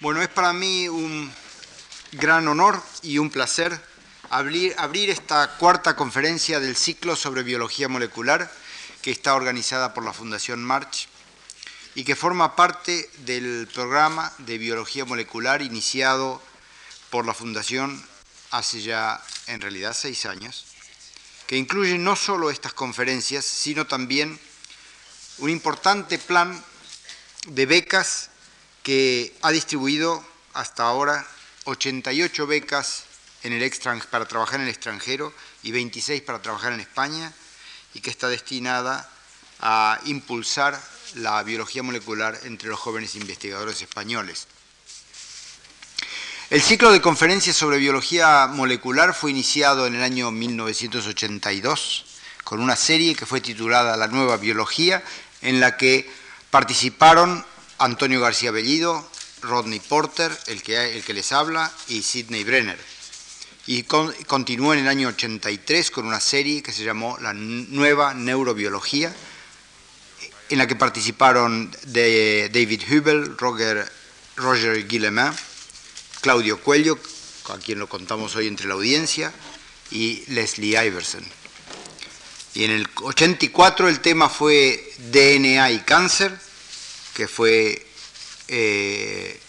Bueno, es para mí un gran honor y un placer abrir, esta cuarta conferencia del ciclo sobre biología molecular que está organizada por la Fundación March y que forma parte del programa de biología molecular iniciado por la Fundación hace ya en realidad seis años, que incluye no solo estas conferencias, sino también un importante plan de becas que ha distribuido hasta ahora 88 becas en el para trabajar en el extranjero y 26 para trabajar en España y que está destinada a impulsar la biología molecular entre los jóvenes investigadores españoles. El ciclo de conferencias sobre biología molecular fue iniciado en el año 1982 con una serie que fue titulada La nueva biología, en la que participaron Antonio García Bellido, Rodney Porter, el que, el que les habla, y Sidney Brenner. Y continuó en el año 83 con una serie que se llamó La Nueva Neurobiología, en la que participaron David Hubel, Roger, Roger Guillemin, Claudio Cuello, a quien lo contamos hoy entre la audiencia, y Leslie Iverson. Y en el 84 el tema fue DNA y cáncer, que fue, eh,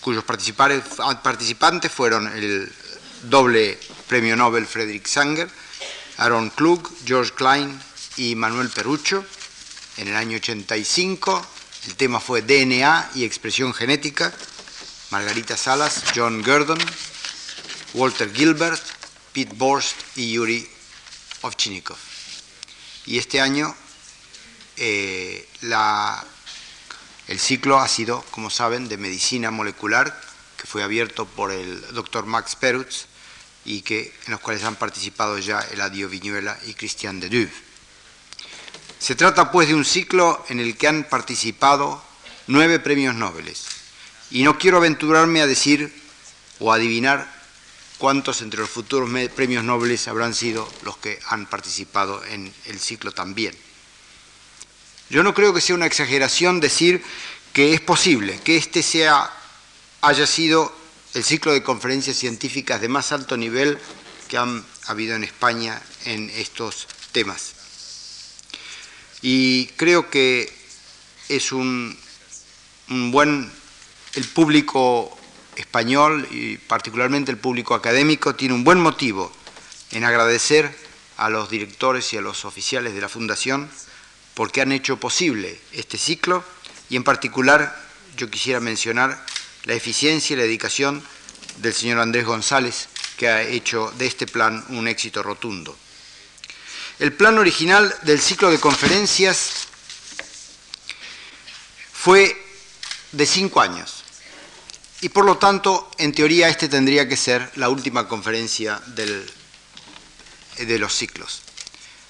cuyos participantes fueron el doble premio Nobel Frederick Sanger, Aaron Klug, George Klein y Manuel Perucho. En el año 85 el tema fue DNA y expresión genética, Margarita Salas, John Gurdon, Walter Gilbert, Pete Borst y Yuri Ovchinikov. Y este año eh, la el ciclo ha sido, como saben, de medicina molecular, que fue abierto por el doctor Max Perutz y que, en los cuales han participado ya Eladio Viñuela y Christian Duve. Se trata pues de un ciclo en el que han participado nueve premios Nobel. Y no quiero aventurarme a decir o adivinar cuántos entre los futuros premios Nobel habrán sido los que han participado en el ciclo también. Yo no creo que sea una exageración decir que es posible que este sea, haya sido el ciclo de conferencias científicas de más alto nivel que han habido en España en estos temas. Y creo que es un, un buen, el público español y particularmente el público académico tiene un buen motivo en agradecer a los directores y a los oficiales de la Fundación porque han hecho posible este ciclo y en particular yo quisiera mencionar la eficiencia y la dedicación del señor Andrés González, que ha hecho de este plan un éxito rotundo. El plan original del ciclo de conferencias fue de cinco años y por lo tanto, en teoría, este tendría que ser la última conferencia de los ciclos.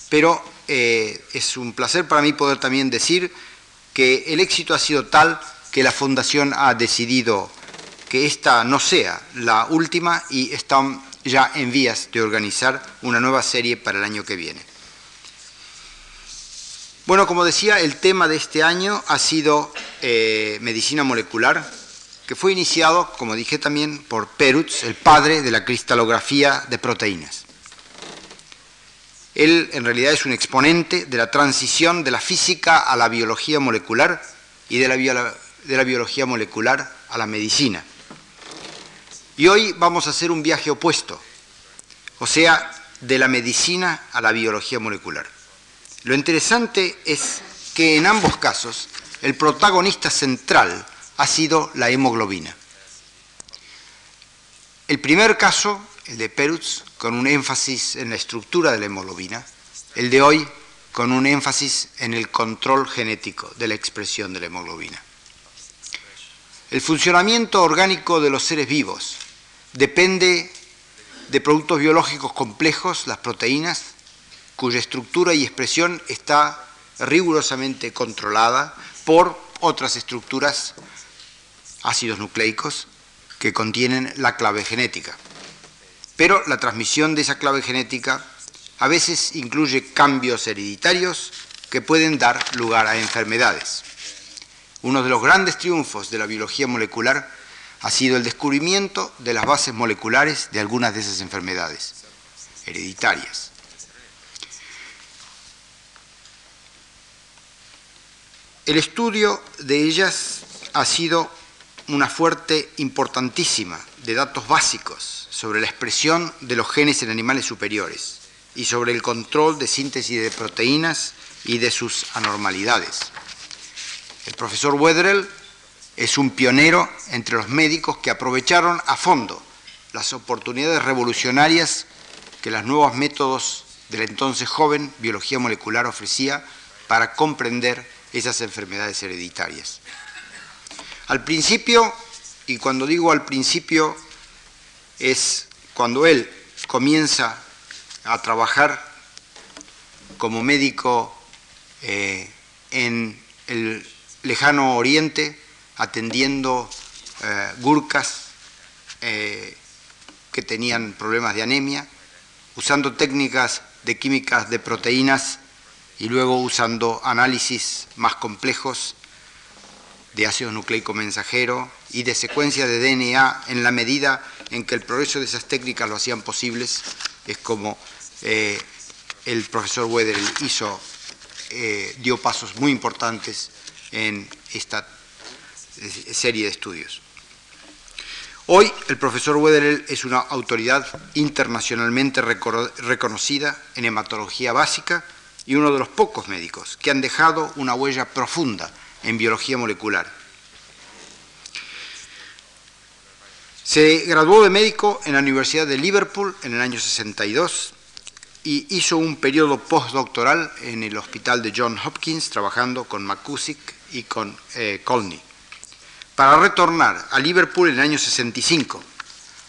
Pero eh, es un placer para mí poder también decir que el éxito ha sido tal que la Fundación ha decidido que esta no sea la última y están ya en vías de organizar una nueva serie para el año que viene. Bueno, como decía, el tema de este año ha sido eh, medicina molecular, que fue iniciado, como dije también, por Perutz, el padre de la cristalografía de proteínas. Él en realidad es un exponente de la transición de la física a la biología molecular y de la, biología molecular a la medicina. Y hoy vamos a hacer un viaje opuesto, o sea, de la medicina a la biología molecular. Lo interesante es que en ambos casos el protagonista central ha sido la hemoglobina. El primer caso, el de Perutz, con un énfasis en la estructura de la hemoglobina, el de hoy con un énfasis en el control genético de la expresión de la hemoglobina. El funcionamiento orgánico de los seres vivos depende de productos biológicos complejos, las proteínas, cuya estructura y expresión está rigurosamente controlada por otras estructuras, ácidos nucleicos, que contienen la clave genética. Pero la transmisión de esa clave genética a veces incluye cambios hereditarios que pueden dar lugar a enfermedades. Uno de los grandes triunfos de la biología molecular ha sido el descubrimiento de las bases moleculares de algunas de esas enfermedades hereditarias. El estudio de ellas ha sido una fuerte importantísima de datos básicos sobre la expresión de los genes en animales superiores y sobre el control de síntesis de proteínas y de sus anormalidades. El profesor Wetherell es un pionero entre los médicos que aprovecharon a fondo las oportunidades revolucionarias que los nuevos métodos de la entonces joven biología molecular ofrecía para comprender esas enfermedades hereditarias. Al principio, y cuando digo al principio, es cuando él comienza a trabajar como médico eh, en el lejano oriente, atendiendo eh, gurkas eh, que tenían problemas de anemia, usando técnicas de químicas de proteínas y luego usando análisis más complejos de ácido nucleico mensajero y de secuencia de DNA en la medida en que el progreso de esas técnicas lo hacían posibles, es como eh, el profesor Weather hizo, dio pasos muy importantes en esta serie de estudios. Hoy el profesor Wetherell es una autoridad internacionalmente reconocida en hematología básica y uno de los pocos médicos que han dejado una huella profunda en biología molecular. Se graduó de médico en la Universidad de Liverpool en el año 62 y hizo un periodo postdoctoral en el hospital de John Hopkins trabajando con McCusick y con eh, Colney para retornar a Liverpool en el año 65,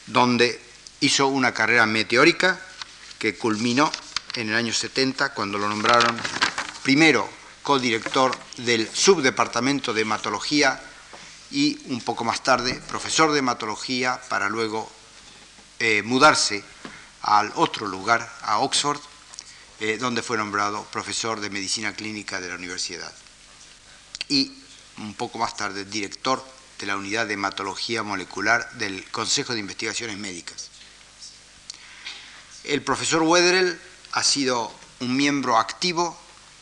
donde hizo una carrera meteórica que culminó en el año 70 cuando lo nombraron primero codirector del subdepartamento de hematología y un poco más tarde profesor de hematología para luego eh, mudarse al otro lugar, a Oxford, eh, donde fue nombrado profesor de medicina clínica de la universidad. Y un poco más tarde director de la unidad de hematología molecular del Consejo de Investigaciones Médicas. El profesor Wetherell ha sido un miembro activo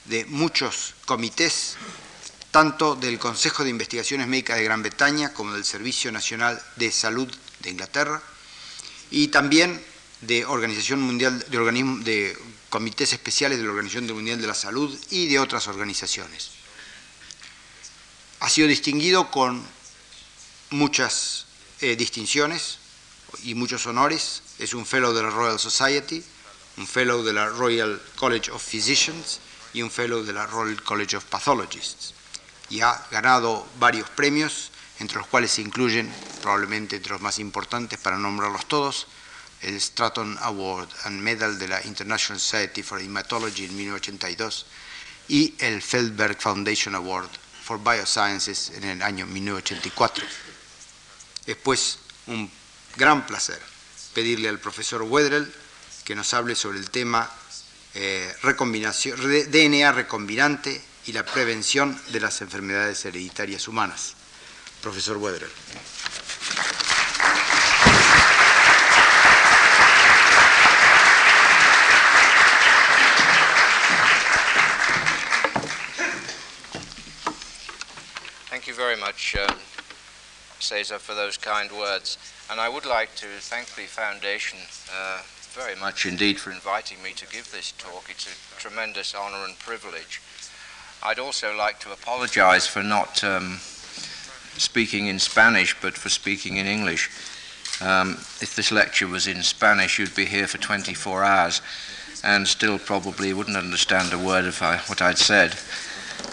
de muchos comités, tanto del Consejo de Investigaciones Médicas de Gran Bretaña como del Servicio Nacional de Salud de Inglaterra, y también de Organización Mundial, de, organismos, de comités especiales de la Organización Mundial de la Salud y de otras organizaciones. Ha sido distinguido con muchas eh, distinciones y muchos honores. Es un fellow de la Royal Society, un fellow de la Royal College of Physicians y un fellow de la Royal College of Pathologists. Y ha ganado varios premios, entre los cuales se incluyen, probablemente entre los más importantes, para nombrarlos todos, el Stratton Award and Medal de la International Society for Hematology en 1982 y el Feldberg Foundation Award for Biosciences en el año 1984. Es pues un gran placer pedirle al profesor Wedrell que nos hable sobre el tema eh, DNA recombinante y la prevención de las enfermedades hereditarias humanas. Profesor Wedrell. Thank you very much. Uh, Cesar, for those kind words. And I would like to thank the Foundation uh, very much indeed for inviting me to give this talk. It's a tremendous honor and privilege. I'd also like to apologize for not um, speaking in Spanish, but for speaking in English. Um, if this lecture was in Spanish, you'd be here for 24 hours and still probably wouldn't understand a word of I, what I'd said.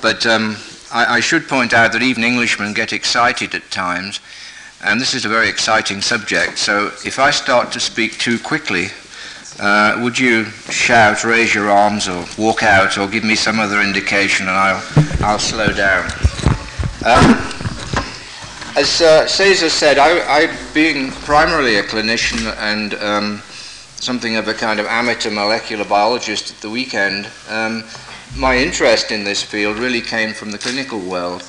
But um, I, I, should point out that even Englishmen get excited at times, and this is a very exciting subject. So if I start to speak too quickly, uh, would you shout, raise your arms, or walk out, or give me some other indication, and I'll, I'll slow down. Um, as uh, Cesar said, I, I, being primarily a clinician and um, something of a kind of amateur molecular biologist at the weekend, um, my interest in this field really came from the clinical world.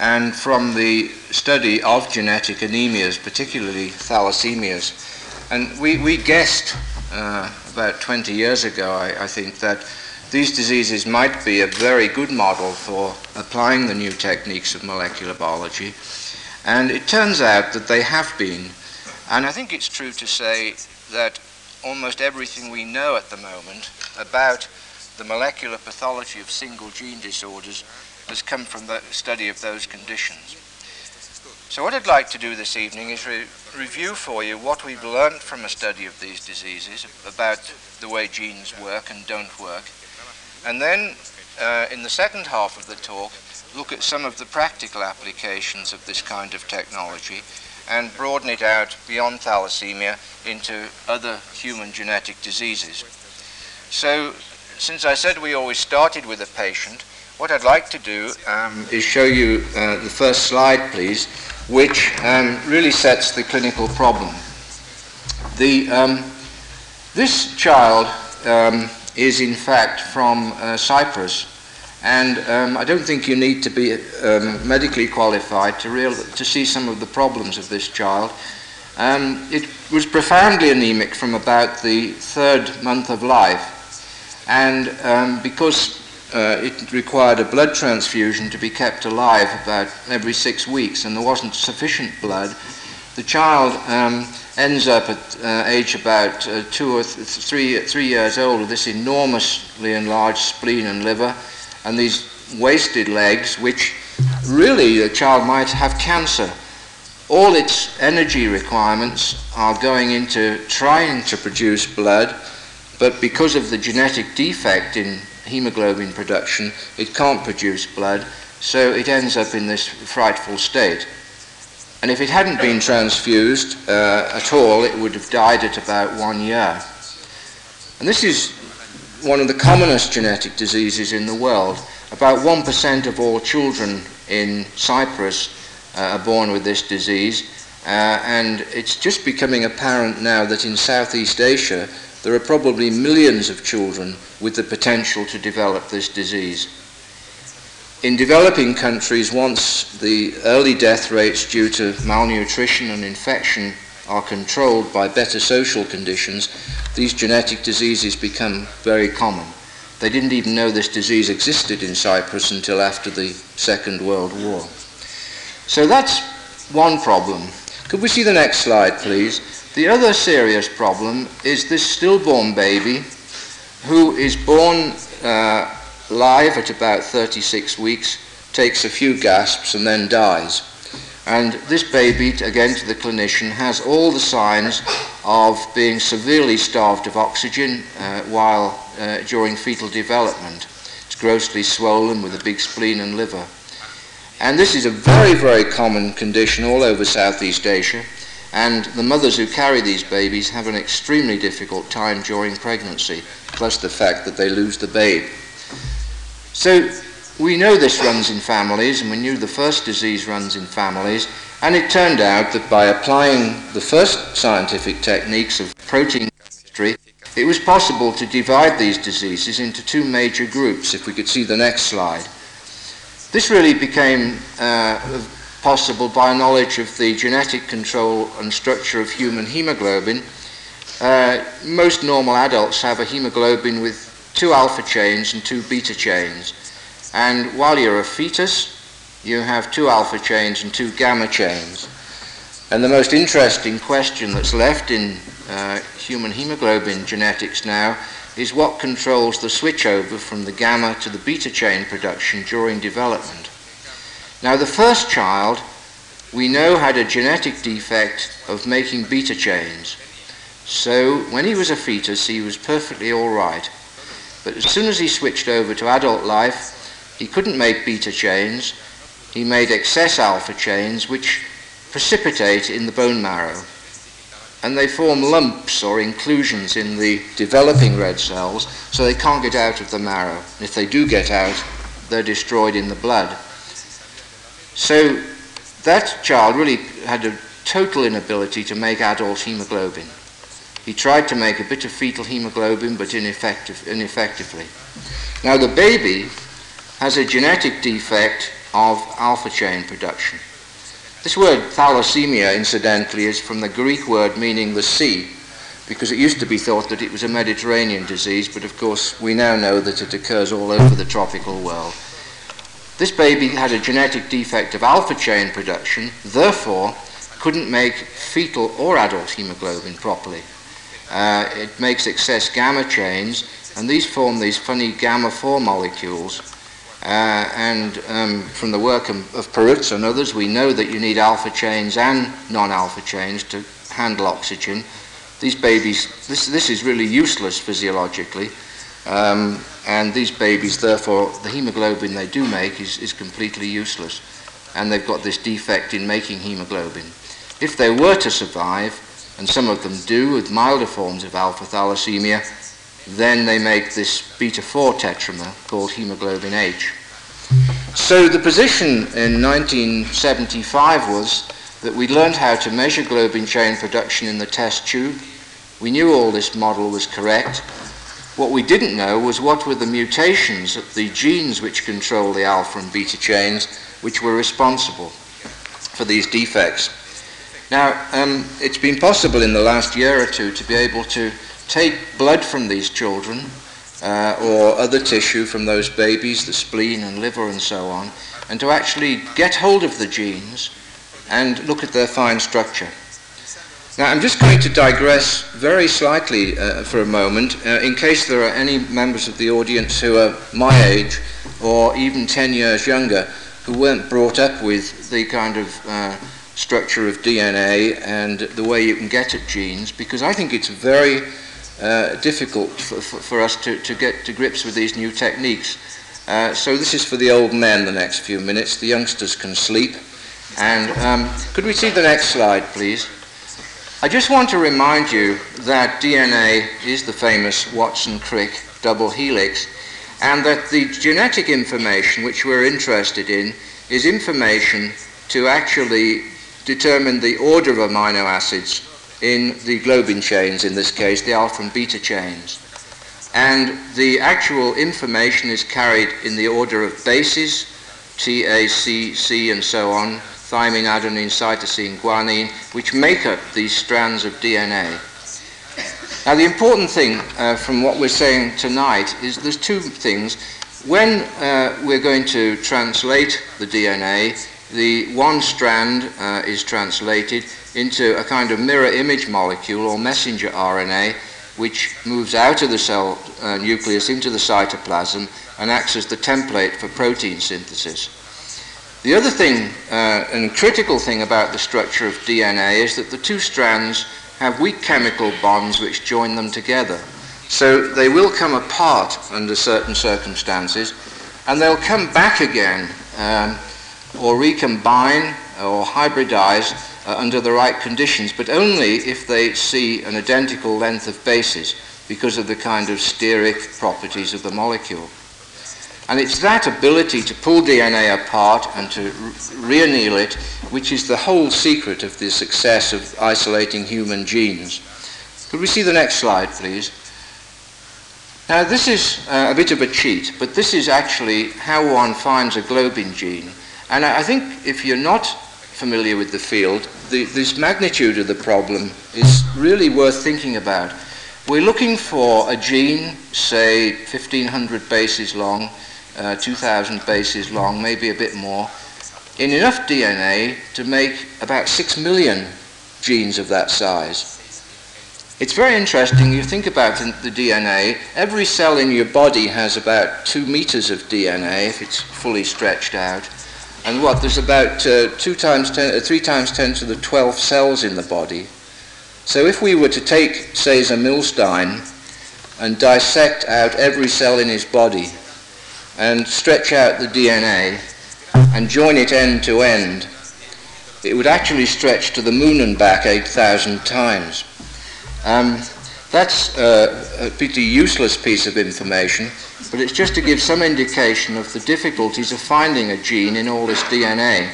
and from the study of genetic anemias, particularly thalassemias. And we, we guessed uh, about 20 years ago, I, I think, that these diseases might be a very good model for applying the new techniques of molecular biology. And it turns out that they have been. And I think it's true to say that almost everything we know at the moment about the molecular pathology of single gene disorders has come from the study of those conditions. So what I'd like to do this evening is re- review for you what we've learned from a study of these diseases about the way genes work and don't work, and then uh, in the second half of the talk, look at some of the practical applications of this kind of technology and broaden it out beyond thalassemia into other human genetic diseases. So, since I said we always started with a patient, what I'd like to do um, is show you uh, the first slide, please, which um, really sets the clinical problem. The, um, this child um, is in fact from uh, Cyprus. And um, I don't think you need to be um, medically qualified to, real, to see some of the problems of this child. Um, it was profoundly anemic from about the third month of life. And um, because uh, it required a blood transfusion to be kept alive about every six weeks, and there wasn't sufficient blood, the child um, ends up at uh, age about uh, two or th- three, three years old with this enormously enlarged spleen and liver and these wasted legs, which really the child might have cancer. All its energy requirements are going into trying to produce blood, but because of the genetic defect in hemoglobin production, it can't produce blood, so it ends up in this frightful state. And if it hadn't been transfused uh, at all, it would have died at about one year. And this is one of the commonest genetic diseases in the world. About 1% of all children in Cyprus uh, are born with this disease, uh, and it's just becoming apparent now that in Southeast Asia there are probably millions of children with the potential to develop this disease. In developing countries, once the early death rates due to malnutrition and infection are controlled by better social conditions, these genetic diseases become very common. They didn't even know this disease existed in Cyprus until after the Second World War. So that's one problem. Could we see the next slide, please? The other serious problem is this stillborn baby who is born uh, live at about 36 weeks, takes a few gasps, and then dies. And this baby, again to the clinician, has all the signs of being severely starved of oxygen uh, while uh, during fetal development. It's grossly swollen with a big spleen and liver. And this is a very, very common condition all over Southeast Asia. And the mothers who carry these babies have an extremely difficult time during pregnancy, plus the fact that they lose the babe. So we know this runs in families, and we knew the first disease runs in families, and it turned out that by applying the first scientific techniques of protein chemistry, it was possible to divide these diseases into two major groups, if we could see the next slide. This really became uh, possible by knowledge of the genetic control and structure of human hemoglobin. Uh, most normal adults have a hemoglobin with two alpha chains and two beta chains. And while you're a fetus, you have two alpha chains and two gamma chains. And the most interesting question that's left in uh, human hemoglobin genetics now is what controls the switchover from the gamma to the beta chain production during development. Now, the first child we know had a genetic defect of making beta chains. So, when he was a fetus, he was perfectly all right. But as soon as he switched over to adult life, he couldn't make beta chains. He made excess alpha chains, which precipitate in the bone marrow. And they form lumps or inclusions in the developing red cells, so they can't get out of the marrow. And if they do get out, they're destroyed in the blood. So that child really had a total inability to make adult hemoglobin. He tried to make a bit of fetal hemoglobin, but ineffective, ineffectively. Now, the baby has a genetic defect of alpha chain production. This word thalassemia, incidentally, is from the Greek word meaning the sea, because it used to be thought that it was a Mediterranean disease, but of course we now know that it occurs all over the tropical world. This baby had a genetic defect of alpha chain production, therefore couldn't make fetal or adult hemoglobin properly. Uh, it makes excess gamma chains, and these form these funny gamma 4 molecules uh, and um, from the work of, of Perutz and others, we know that you need alpha chains and non-alpha chains to handle oxygen. These babies, this, this is really useless physiologically, um, and these babies, therefore, the hemoglobin they do make is, is completely useless, and they've got this defect in making hemoglobin. If they were to survive, and some of them do with milder forms of alpha thalassemia, then they make this beta 4 tetramer called hemoglobin H. So the position in 1975 was that we learned how to measure globin chain production in the test tube. We knew all this model was correct. What we didn't know was what were the mutations of the genes which control the alpha and beta chains which were responsible for these defects. Now, um, it's been possible in the last year or two to be able to take blood from these children uh, or other tissue from those babies, the spleen and liver and so on, and to actually get hold of the genes and look at their fine structure. Now, I'm just going to digress very slightly uh, for a moment uh, in case there are any members of the audience who are my age or even 10 years younger who weren't brought up with the kind of uh, structure of DNA and the way you can get at genes, because I think it's very uh, difficult for, for, for, us to, to get to grips with these new techniques. Uh, so this is for the old men the next few minutes. The youngsters can sleep. And um, could we see the next slide, please? I just want to remind you that DNA is the famous Watson-Crick double helix, and that the genetic information which we're interested in is information to actually determine the order of amino acids in the globin chains, in this case, the alpha and beta chains. And the actual information is carried in the order of bases, T, A, C, C, and so on, thymine, adenine, cytosine, guanine, which make up these strands of DNA. Now, the important thing uh, from what we're saying tonight is there's two things. When uh, we're going to translate the DNA, the one strand uh, is translated into a kind of mirror image molecule or messenger RNA which moves out of the cell uh, nucleus into the cytoplasm and acts as the template for protein synthesis. The other thing uh, and critical thing about the structure of DNA is that the two strands have weak chemical bonds which join them together. So they will come apart under certain circumstances and they'll come back again um, or recombine or hybridize uh, under the right conditions, but only if they see an identical length of bases because of the kind of steric properties of the molecule. And it's that ability to pull DNA apart and to re-anneal it which is the whole secret of the success of isolating human genes. Could we see the next slide, please? Now, this is uh, a bit of a cheat, but this is actually how one finds a globin gene. And I think if you're not familiar with the field, the, this magnitude of the problem is really worth thinking about. We're looking for a gene, say 1500 bases long, uh, 2000 bases long, maybe a bit more, in enough DNA to make about 6 million genes of that size. It's very interesting, you think about the DNA, every cell in your body has about 2 meters of DNA if it's fully stretched out. And what? There's about uh, two times ten, uh, three times ten to the 12 cells in the body. So if we were to take Cesar Milstein and dissect out every cell in his body and stretch out the DNA and join it end to end, it would actually stretch to the moon and back 8,000 times. Um, that's uh, a pretty useless piece of information, but it's just to give some indication of the difficulties of finding a gene in all this DNA.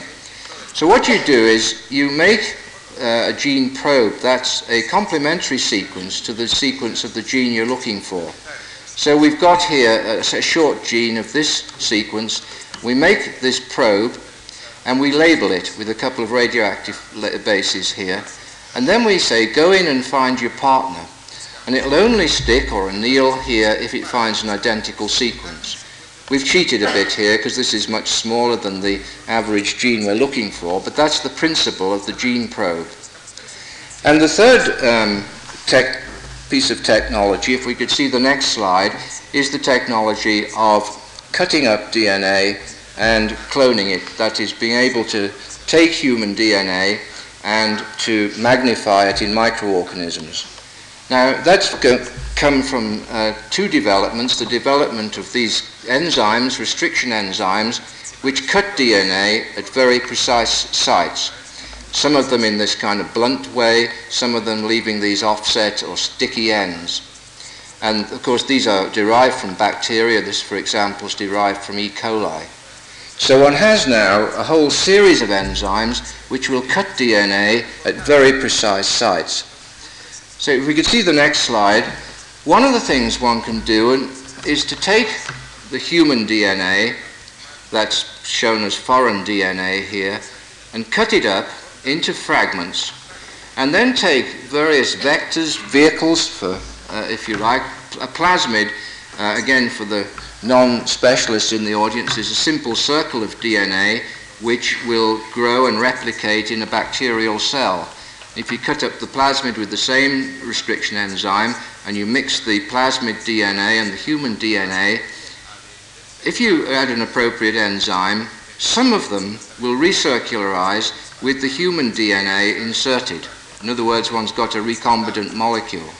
So what you do is you make uh, a gene probe. That's a complementary sequence to the sequence of the gene you're looking for. So we've got here a, a short gene of this sequence, We make this probe and we label it with a couple of radioactive bases here. And then we say, go in and find your partner. And it'll only stick or anneal here if it finds an identical sequence. We've cheated a bit here because this is much smaller than the average gene we're looking for, but that's the principle of the gene probe. And the third um, tech, piece of technology, if we could see the next slide, is the technology of cutting up DNA and cloning it. That is, being able to take human DNA and to magnify it in microorganisms. Now, that's come from uh, two developments the development of these enzymes, restriction enzymes, which cut DNA at very precise sites. Some of them in this kind of blunt way, some of them leaving these offset or sticky ends. And of course, these are derived from bacteria. This, for example, is derived from E. coli. So one has now a whole series of enzymes which will cut DNA at very precise sites. So if we could see the next slide, one of the things one can do is to take the human DNA, that's shown as foreign DNA here, and cut it up into fragments, and then take various vectors, vehicles for, uh, if you like, a plasmid, uh, again for the non-specialists in the audience, is a simple circle of DNA which will grow and replicate in a bacterial cell. If you cut up the plasmid with the same restriction enzyme and you mix the plasmid DNA and the human DNA, if you add an appropriate enzyme, some of them will recircularize with the human DNA inserted. In other words, one's got a recombinant molecule.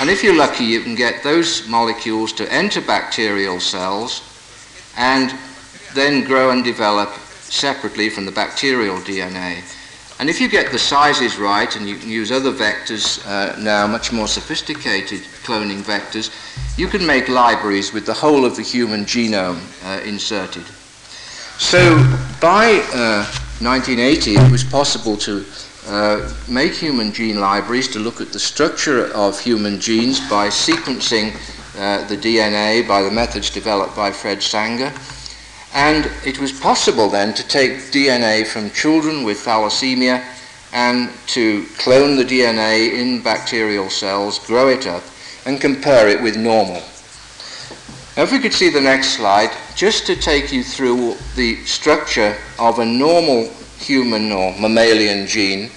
And if you're lucky, you can get those molecules to enter bacterial cells and then grow and develop separately from the bacterial DNA. And if you get the sizes right, and you can use other vectors uh, now, much more sophisticated cloning vectors, you can make libraries with the whole of the human genome uh, inserted. So by uh, 1980, it was possible to uh, make human gene libraries to look at the structure of human genes by sequencing uh, the DNA by the methods developed by Fred Sanger. And it was possible then to take DNA from children with thalassemia and to clone the DNA in bacterial cells, grow it up, and compare it with normal. If we could see the next slide, just to take you through the structure of a normal human or mammalian gene,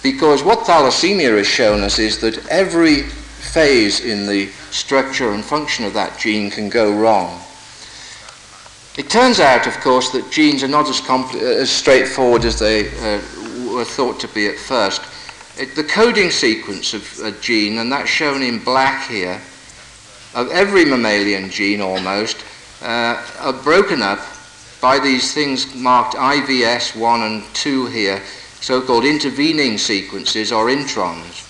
because what thalassemia has shown us is that every phase in the structure and function of that gene can go wrong. It turns out, of course, that genes are not as, compl- as straightforward as they uh, were thought to be at first. It, the coding sequence of a gene, and that's shown in black here, of every mammalian gene almost, uh, are broken up by these things marked IVS 1 and 2 here, so-called intervening sequences or introns.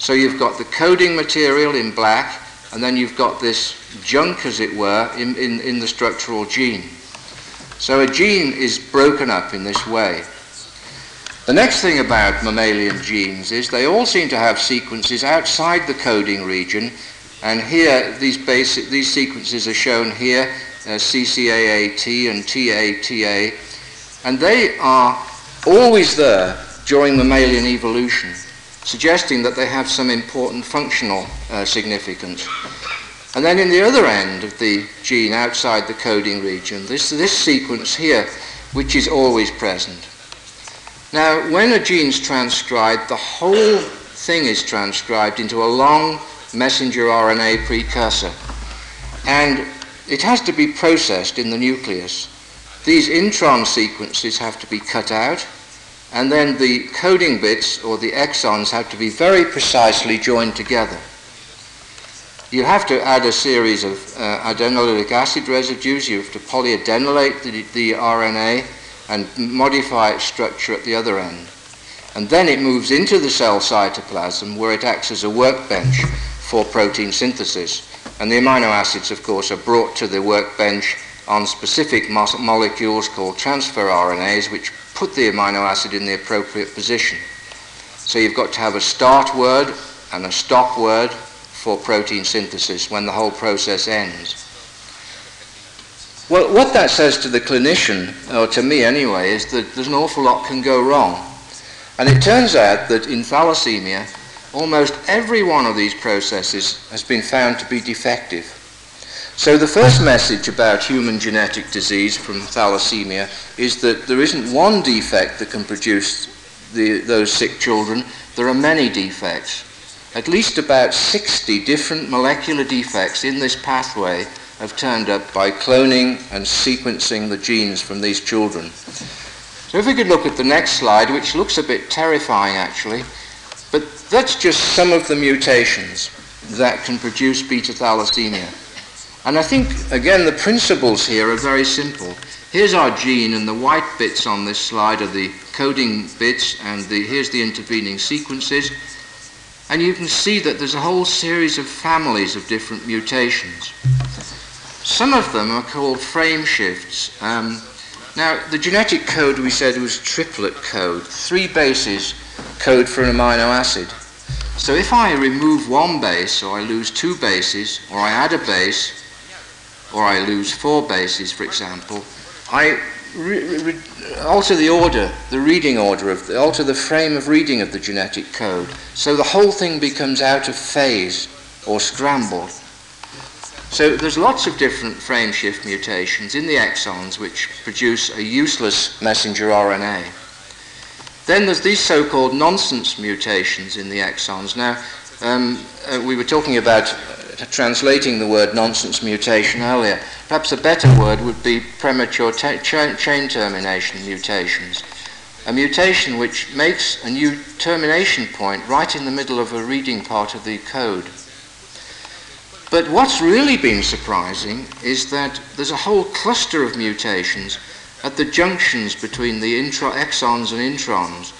So you've got the coding material in black, and then you've got this junk, as it were, in, in, in the structural gene. So a gene is broken up in this way. The next thing about mammalian genes is they all seem to have sequences outside the coding region, and here these basic these sequences are shown here, uh, CCAAT and TATA, and they are always there during mammalian evolution, suggesting that they have some important functional uh, significance. And then in the other end of the gene outside the coding region, this, this sequence here, which is always present. Now, when a gene is transcribed, the whole thing is transcribed into a long messenger RNA precursor. And it has to be processed in the nucleus. These intron sequences have to be cut out, and then the coding bits or the exons have to be very precisely joined together you have to add a series of uh, adenylic acid residues. You have to polyadenylate the, the RNA and modify its structure at the other end. And then it moves into the cell cytoplasm where it acts as a workbench for protein synthesis. And the amino acids, of course, are brought to the workbench on specific mo- molecules called transfer RNAs, which put the amino acid in the appropriate position. So you've got to have a start word and a stop word for protein synthesis when the whole process ends. Well, what that says to the clinician, or to me anyway, is that there's an awful lot can go wrong. And it turns out that in thalassemia, almost every one of these processes has been found to be defective. So the first message about human genetic disease from thalassemia is that there isn't one defect that can produce the, those sick children, there are many defects. At least about 60 different molecular defects in this pathway have turned up by cloning and sequencing the genes from these children. So if we could look at the next slide, which looks a bit terrifying actually, but that's just some of the mutations that can produce beta thalassemia. And I think, again, the principles here are very simple. Here's our gene, and the white bits on this slide are the coding bits, and the, here's the intervening sequences. And you can see that there's a whole series of families of different mutations. Some of them are called frame shifts. Um, now, the genetic code we said was triplet code, three bases code for an amino acid. So if I remove one base, or I lose two bases, or I add a base, or I lose four bases, for example, I alter the order, the reading order of the, alter the frame of reading of the genetic code. So the whole thing becomes out of phase or scrambled. So there's lots of different frame shift mutations in the exons which produce a useless messenger RNA. Then there's these so-called nonsense mutations in the exons. Now, um, uh, we were talking about uh, translating the word nonsense mutation earlier. Perhaps a better word would be premature chain termination mutations. A mutation which makes a new termination point right in the middle of a reading part of the code. But what's really been surprising is that there's a whole cluster of mutations at the junctions between the intra- exons and introns,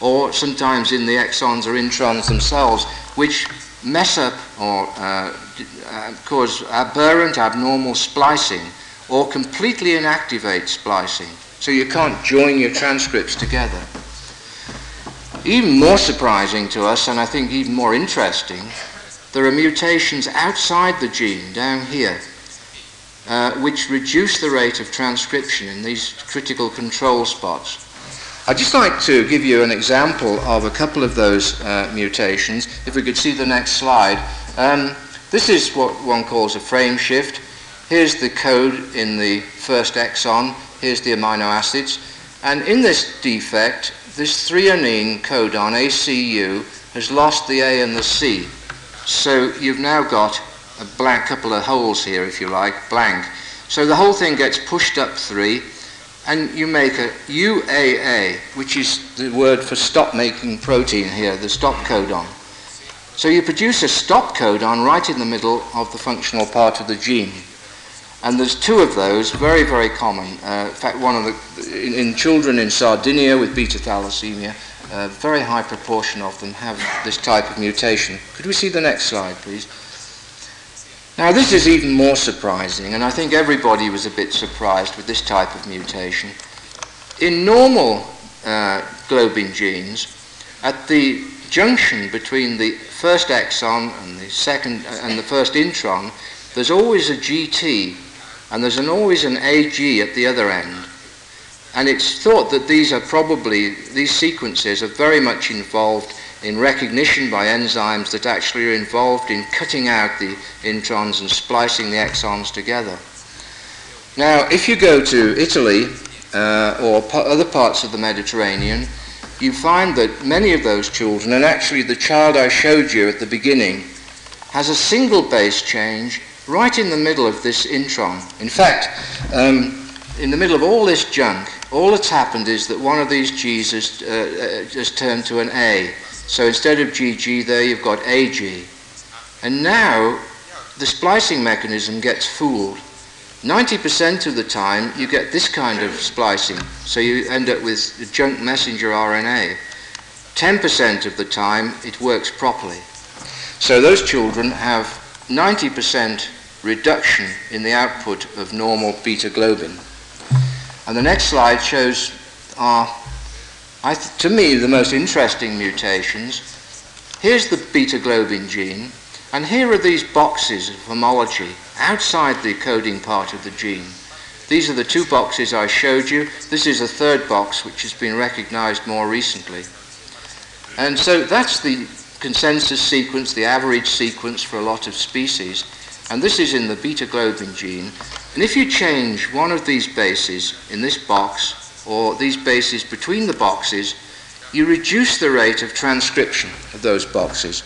or sometimes in the exons or introns themselves, which mess up or uh, uh, cause aberrant abnormal splicing or completely inactivate splicing. So you can't join your transcripts together. Even more surprising to us, and I think even more interesting, there are mutations outside the gene down here uh, which reduce the rate of transcription in these critical control spots. I'd just like to give you an example of a couple of those uh, mutations. If we could see the next slide. Um, this is what one calls a frame shift. Here's the code in the first exon. Here's the amino acids. And in this defect, this threonine codon, ACU, has lost the A and the C. So you've now got a blank couple of holes here, if you like, blank. So the whole thing gets pushed up three, and you make a UAA, which is the word for stop making protein here, the stop codon. So you produce a stop codon right in the middle of the functional part of the gene. And there's two of those, very, very common. Uh, in fact, one of the, in, in children in Sardinia with beta thalassemia, a very high proportion of them have this type of mutation. Could we see the next slide, please? Now, this is even more surprising, and I think everybody was a bit surprised with this type of mutation. In normal uh, globin genes, at the junction between the first exon and the second and the first intron, there's always a GT, and there's an, always an AG at the other end. And it's thought that these are probably these sequences are very much involved in recognition by enzymes that actually are involved in cutting out the introns and splicing the exons together. Now, if you go to Italy uh, or other parts of the Mediterranean, you find that many of those children, and actually the child I showed you at the beginning, has a single base change right in the middle of this intron. In fact, um, in the middle of all this junk, all that's happened is that one of these G's has, uh, uh, has turned to an A. So instead of GG there, you've got AG. And now the splicing mechanism gets fooled. 90% of the time, you get this kind of splicing. So you end up with junk messenger RNA. 10% of the time, it works properly. So those children have 90% reduction in the output of normal beta globin. And the next slide shows our th- to me, the most interesting mutations. Here's the beta globin gene, and here are these boxes of homology outside the coding part of the gene. These are the two boxes I showed you. This is a third box which has been recognized more recently. And so that's the consensus sequence, the average sequence for a lot of species. And this is in the beta globin gene. And if you change one of these bases in this box, or these bases between the boxes, you reduce the rate of transcription of those boxes.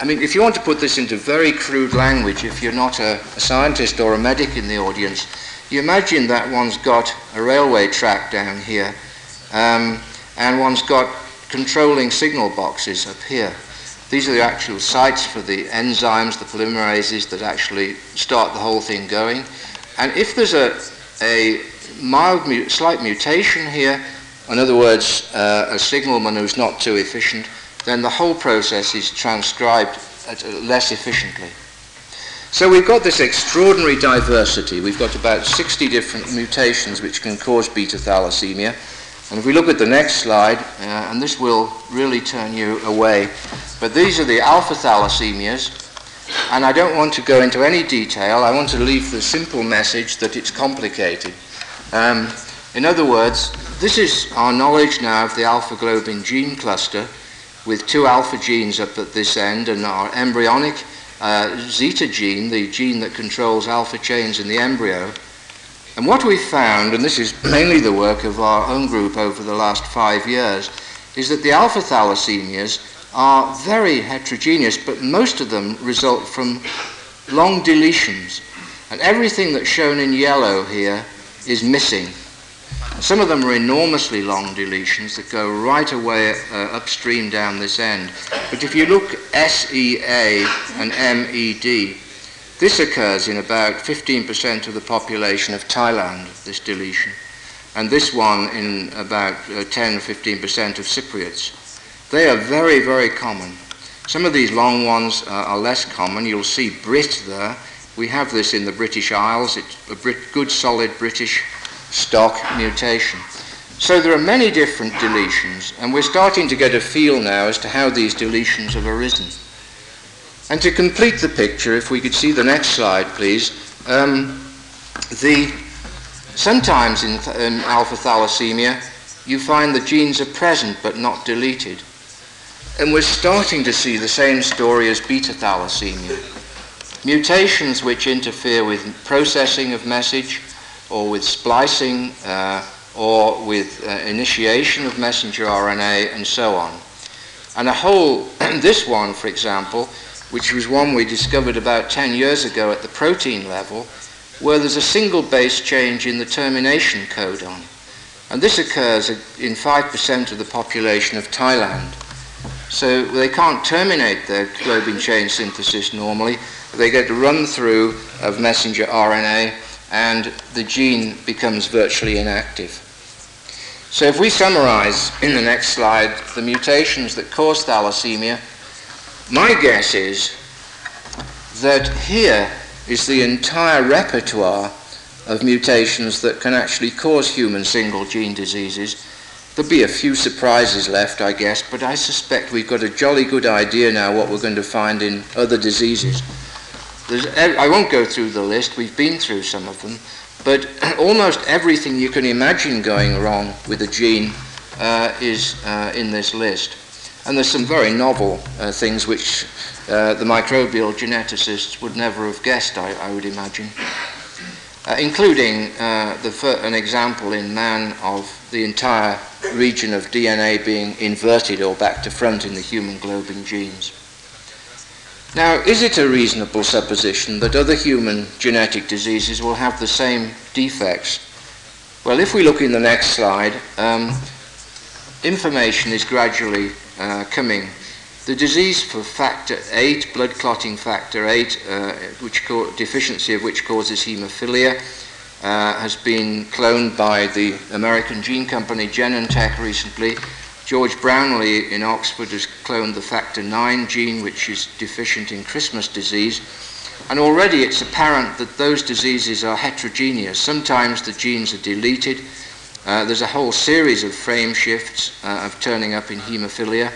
I mean, if you want to put this into very crude language, if you're not a, a scientist or a medic in the audience, you imagine that one's got a railway track down here, um, and one's got controlling signal boxes up here. These are the actual sites for the enzymes, the polymerases that actually start the whole thing going. And if there's a, a mild, slight mutation here, in other words, uh, a signalman who's not too efficient, then the whole process is transcribed less efficiently. So we've got this extraordinary diversity. We've got about 60 different mutations which can cause beta thalassemia. And if we look at the next slide, uh, and this will really turn you away, but these are the alpha thalassemias. And I don't want to go into any detail. I want to leave the simple message that it's complicated. Um, in other words, this is our knowledge now of the alpha globin gene cluster with two alpha genes up at this end and our embryonic uh, zeta gene, the gene that controls alpha chains in the embryo. And what we found, and this is mainly the work of our own group over the last five years, is that the alpha thalassemias are very heterogeneous, but most of them result from long deletions. And everything that's shown in yellow here is missing. Some of them are enormously long deletions that go right away uh, upstream down this end. But if you look SEA and MED, this occurs in about 15% of the population of Thailand, this deletion, and this one in about uh, 10 15% of Cypriots. They are very, very common. Some of these long ones uh, are less common. You'll see Brit there. We have this in the British Isles. It's a Brit, good, solid British stock mutation. So there are many different deletions, and we're starting to get a feel now as to how these deletions have arisen. And to complete the picture, if we could see the next slide, please, um, the, sometimes in, in alpha thalassemia, you find the genes are present but not deleted. And we're starting to see the same story as beta thalassemia. Mutations which interfere with processing of message, or with splicing uh, or with uh, initiation of messenger RNA and so on. And a whole, this one, for example, which was one we discovered about 10 years ago at the protein level, where there's a single base change in the termination codon. And this occurs in 5% of the population of Thailand. So they can't terminate their globin chain synthesis normally. They get run through of messenger RNA and the gene becomes virtually inactive. So if we summarize in the next slide the mutations that cause thalassemia, my guess is that here is the entire repertoire of mutations that can actually cause human single gene diseases. There'll be a few surprises left, I guess, but I suspect we've got a jolly good idea now what we're going to find in other diseases. There's, I won't go through the list, we've been through some of them, but almost everything you can imagine going wrong with a gene uh, is uh, in this list. And there's some very novel uh, things which uh, the microbial geneticists would never have guessed, I, I would imagine, uh, including uh, an example in man of the entire region of DNA being inverted or back to front in the human globin genes. Now, is it a reasonable supposition that other human genetic diseases will have the same defects? Well, if we look in the next slide, um, information is gradually uh, coming. The disease for factor 8, blood clotting factor 8, uh, which deficiency of which causes hemophilia, uh, has been cloned by the American gene company Genentech recently George Brownlee in Oxford has cloned the factor 9 gene, which is deficient in Christmas disease. And already it's apparent that those diseases are heterogeneous. Sometimes the genes are deleted. Uh, there's a whole series of frame shifts uh, of turning up in hemophilia,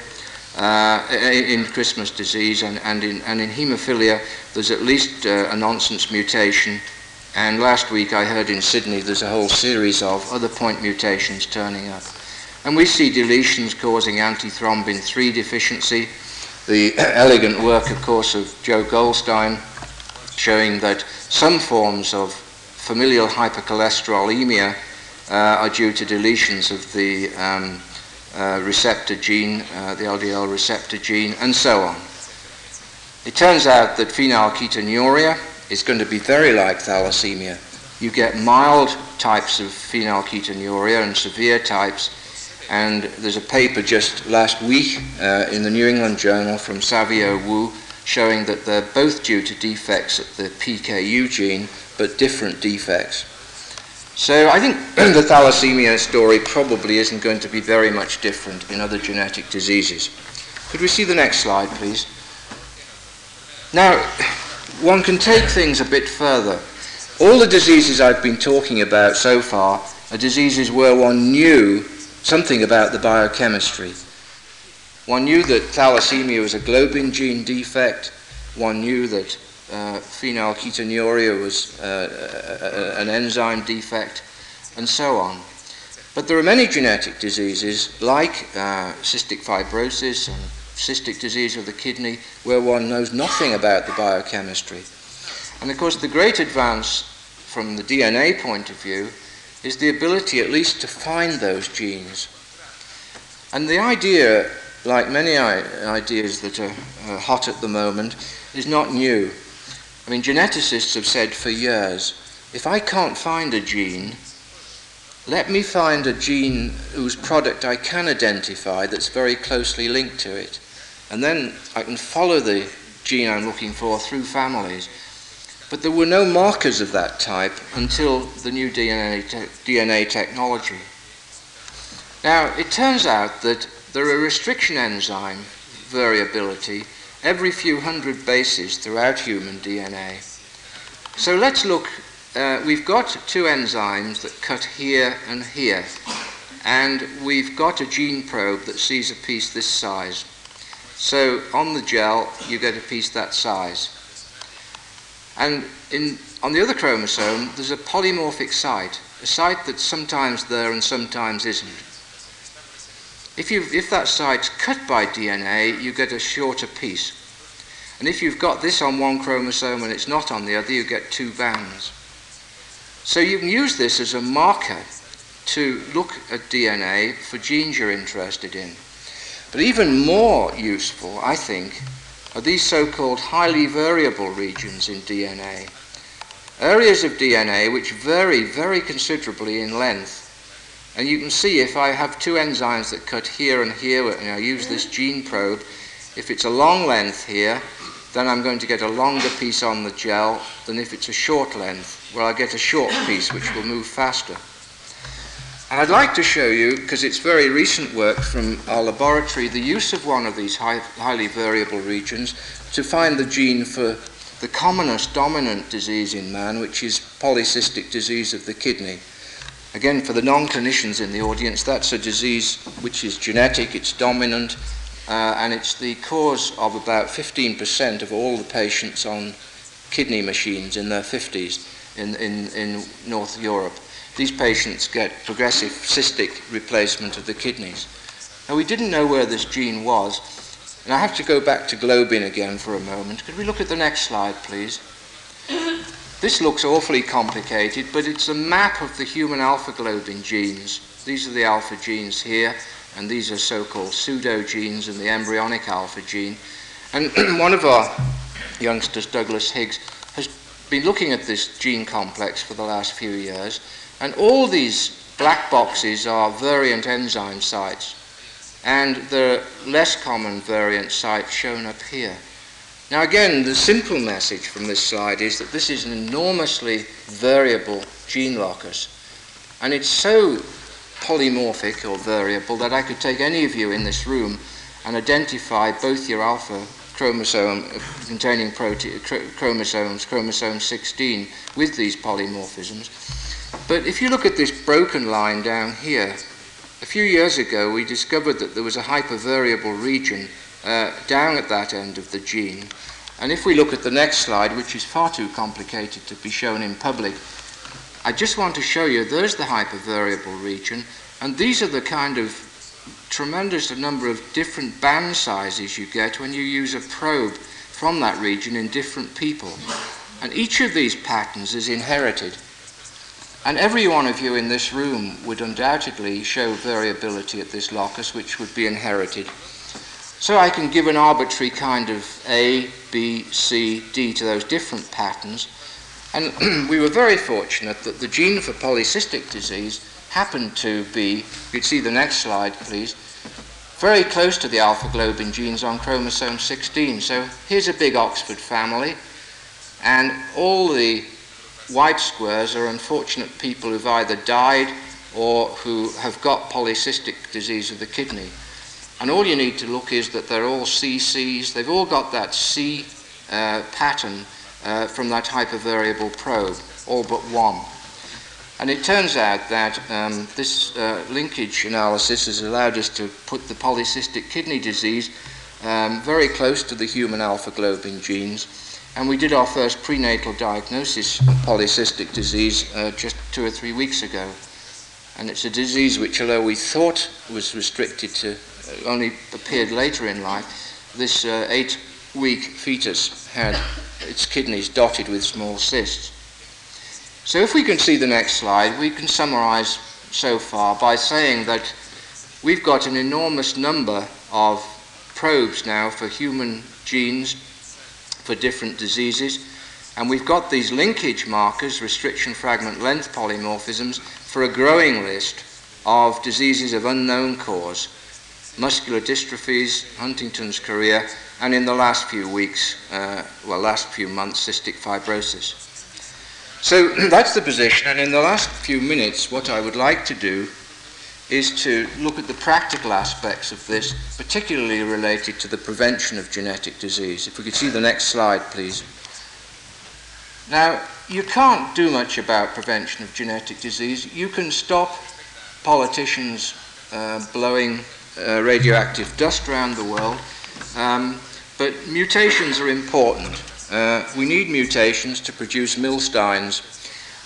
uh, in Christmas disease, and, and, in, and in hemophilia, there's at least uh, a nonsense mutation And last week I heard in Sydney there's a whole series of other point mutations turning up. And we see deletions causing antithrombin 3 deficiency. The elegant work, of course, of Joe Goldstein showing that some forms of familial hypercholesterolemia uh, are due to deletions of the um, uh, receptor gene, uh, the LDL receptor gene, and so on. It turns out that phenylketonuria is going to be very like thalassemia. You get mild types of phenylketonuria and severe types. And there's a paper just last week uh, in the New England Journal from Savio Woo showing that they're both due to defects at the PKU gene, but different defects. So I think the thalassemia story probably isn't going to be very much different in other genetic diseases. Could we see the next slide, please? Now, one can take things a bit further. All the diseases I've been talking about so far are diseases where one knew something about the biochemistry. One knew that thalassemia was a globin gene defect. One knew that uh, phenylketonuria was uh, an enzyme defect, and so on. But there are many genetic diseases like uh, cystic fibrosis and cystic disease of the kidney where one knows nothing about the biochemistry. And of course, the great advance from the DNA point of view is the ability at least to find those genes. And the idea, like many ideas that are hot at the moment, is not new. I mean, geneticists have said for years if I can't find a gene, let me find a gene whose product I can identify that's very closely linked to it. And then I can follow the gene I'm looking for through families. But there were no markers of that type until the new DNA, te- DNA technology. Now, it turns out that there are restriction enzyme variability every few hundred bases throughout human DNA. So let's look. Uh, we've got two enzymes that cut here and here, and we've got a gene probe that sees a piece this size. So on the gel, you get a piece that size. And in, on the other chromosome, there's a polymorphic site, a site that's sometimes there and sometimes isn't. If, you, if that site's cut by DNA, you get a shorter piece. And if you've got this on one chromosome and it's not on the other, you get two bands. So you can use this as a marker to look at DNA for genes you're interested in. But even more useful, I think, are these so-called highly variable regions in DNA. Areas of DNA which vary very considerably in length. And you can see if I have two enzymes that cut here and here, and I use this gene probe, if it's a long length here, then I'm going to get a longer piece on the gel than if it's a short length, where I get a short piece which will move faster. And I'd like to show you, because it's very recent work from our laboratory, the use of one of these high, highly variable regions to find the gene for the commonest dominant disease in man, which is polycystic disease of the kidney. Again, for the non clinicians in the audience, that's a disease which is genetic, it's dominant, uh, and it's the cause of about 15% of all the patients on kidney machines in their 50s in, in, in North Europe these patients get progressive cystic replacement of the kidneys. Now, we didn't know where this gene was, and I have to go back to globin again for a moment. Could we look at the next slide, please? This looks awfully complicated, but it's a map of the human alpha globin genes. These are the alpha genes here, and these are so called pseudogenes and the embryonic alpha gene. And one of our youngsters, Douglas Higgs, been looking at this gene complex for the last few years and all these black boxes are variant enzyme sites, and the less common variant sites shown up here. Now, again, the simple message from this slide is that this is an enormously variable gene locus, and it's so polymorphic or variable that I could take any of you in this room and identify both your alpha chromosome containing prote- chromosomes, chromosome 16, with these polymorphisms but if you look at this broken line down here, a few years ago we discovered that there was a hypervariable region uh, down at that end of the gene. And if we look at the next slide, which is far too complicated to be shown in public, I just want to show you there's the hypervariable region, and these are the kind of tremendous the number of different band sizes you get when you use a probe from that region in different people. And each of these patterns is inherited. And every one of you in this room would undoubtedly show variability at this locus, which would be inherited. So I can give an arbitrary kind of A, B, C, D to those different patterns. And we were very fortunate that the gene for polycystic disease happened to be, you'd see the next slide, please, very close to the alpha globin genes on chromosome 16. So here's a big Oxford family, and all the white squares are unfortunate people who've either died or who have got polycystic disease of the kidney. And all you need to look is that they're all CCs. They've all got that C uh, pattern uh, from that hypervariable probe, all but one. And it turns out that um, this uh, linkage analysis has allowed us to put the polycystic kidney disease um, very close to the human alpha globin genes and we did our first prenatal diagnosis of polycystic disease uh, just two or three weeks ago. And it's a disease which, although we thought was restricted to, uh, only appeared later in life, this uh, eight week fetus had its kidneys dotted with small cysts. So, if we can see the next slide, we can summarize so far by saying that we've got an enormous number of probes now for human genes for different diseases. And we've got these linkage markers, restriction fragment length polymorphisms, for a growing list of diseases of unknown cause muscular dystrophies, Huntington's chorea, and in the last few weeks, uh, well, last few months, cystic fibrosis. So that's the position, and in the last few minutes, what I would like to do is to look at the practical aspects of this, particularly related to the prevention of genetic disease. If we could see the next slide, please. Now, you can't do much about prevention of genetic disease. You can stop politicians uh, blowing uh, radioactive dust around the world, um, but mutations are important. Uh, we need mutations to produce Milsteins,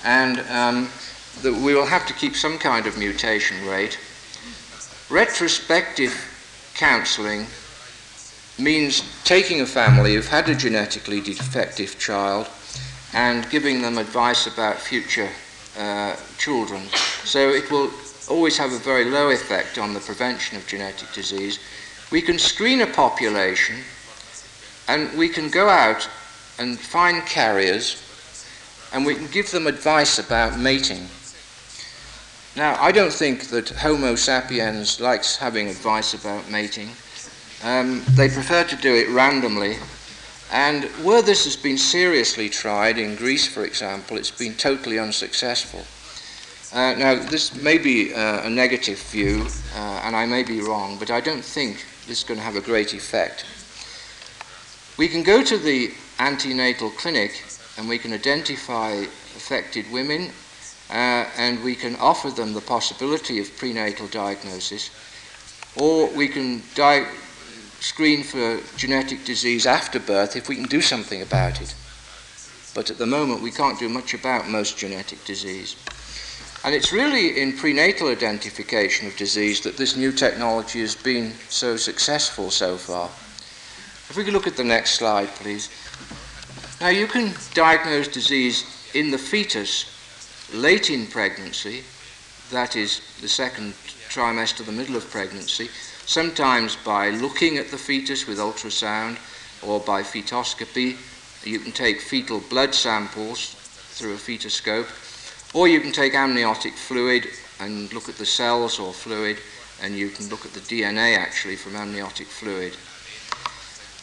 and um, we will have to keep some kind of mutation rate. Retrospective counselling means taking a family who've had a genetically defective child and giving them advice about future uh, children. So it will always have a very low effect on the prevention of genetic disease. We can screen a population and we can go out and find carriers and we can give them advice about mating. Now, I don't think that Homo sapiens likes having advice about mating. Um, they prefer to do it randomly. And where this has been seriously tried, in Greece, for example, it's been totally unsuccessful. Uh, now, this may be uh, a negative view, uh, and I may be wrong, but I don't think this is going to have a great effect. We can go to the antenatal clinic and we can identify affected women uh, and we can offer them the possibility of prenatal diagnosis, or we can di- screen for genetic disease after birth if we can do something about it. But at the moment, we can't do much about most genetic disease. And it's really in prenatal identification of disease that this new technology has been so successful so far. If we could look at the next slide, please. Now, you can diagnose disease in the fetus late in pregnancy, that is the second trimester, the middle of pregnancy, sometimes by looking at the fetus with ultrasound or by fetoscopy. You can take fetal blood samples through a fetoscope, or you can take amniotic fluid and look at the cells or fluid, and you can look at the DNA actually from amniotic fluid.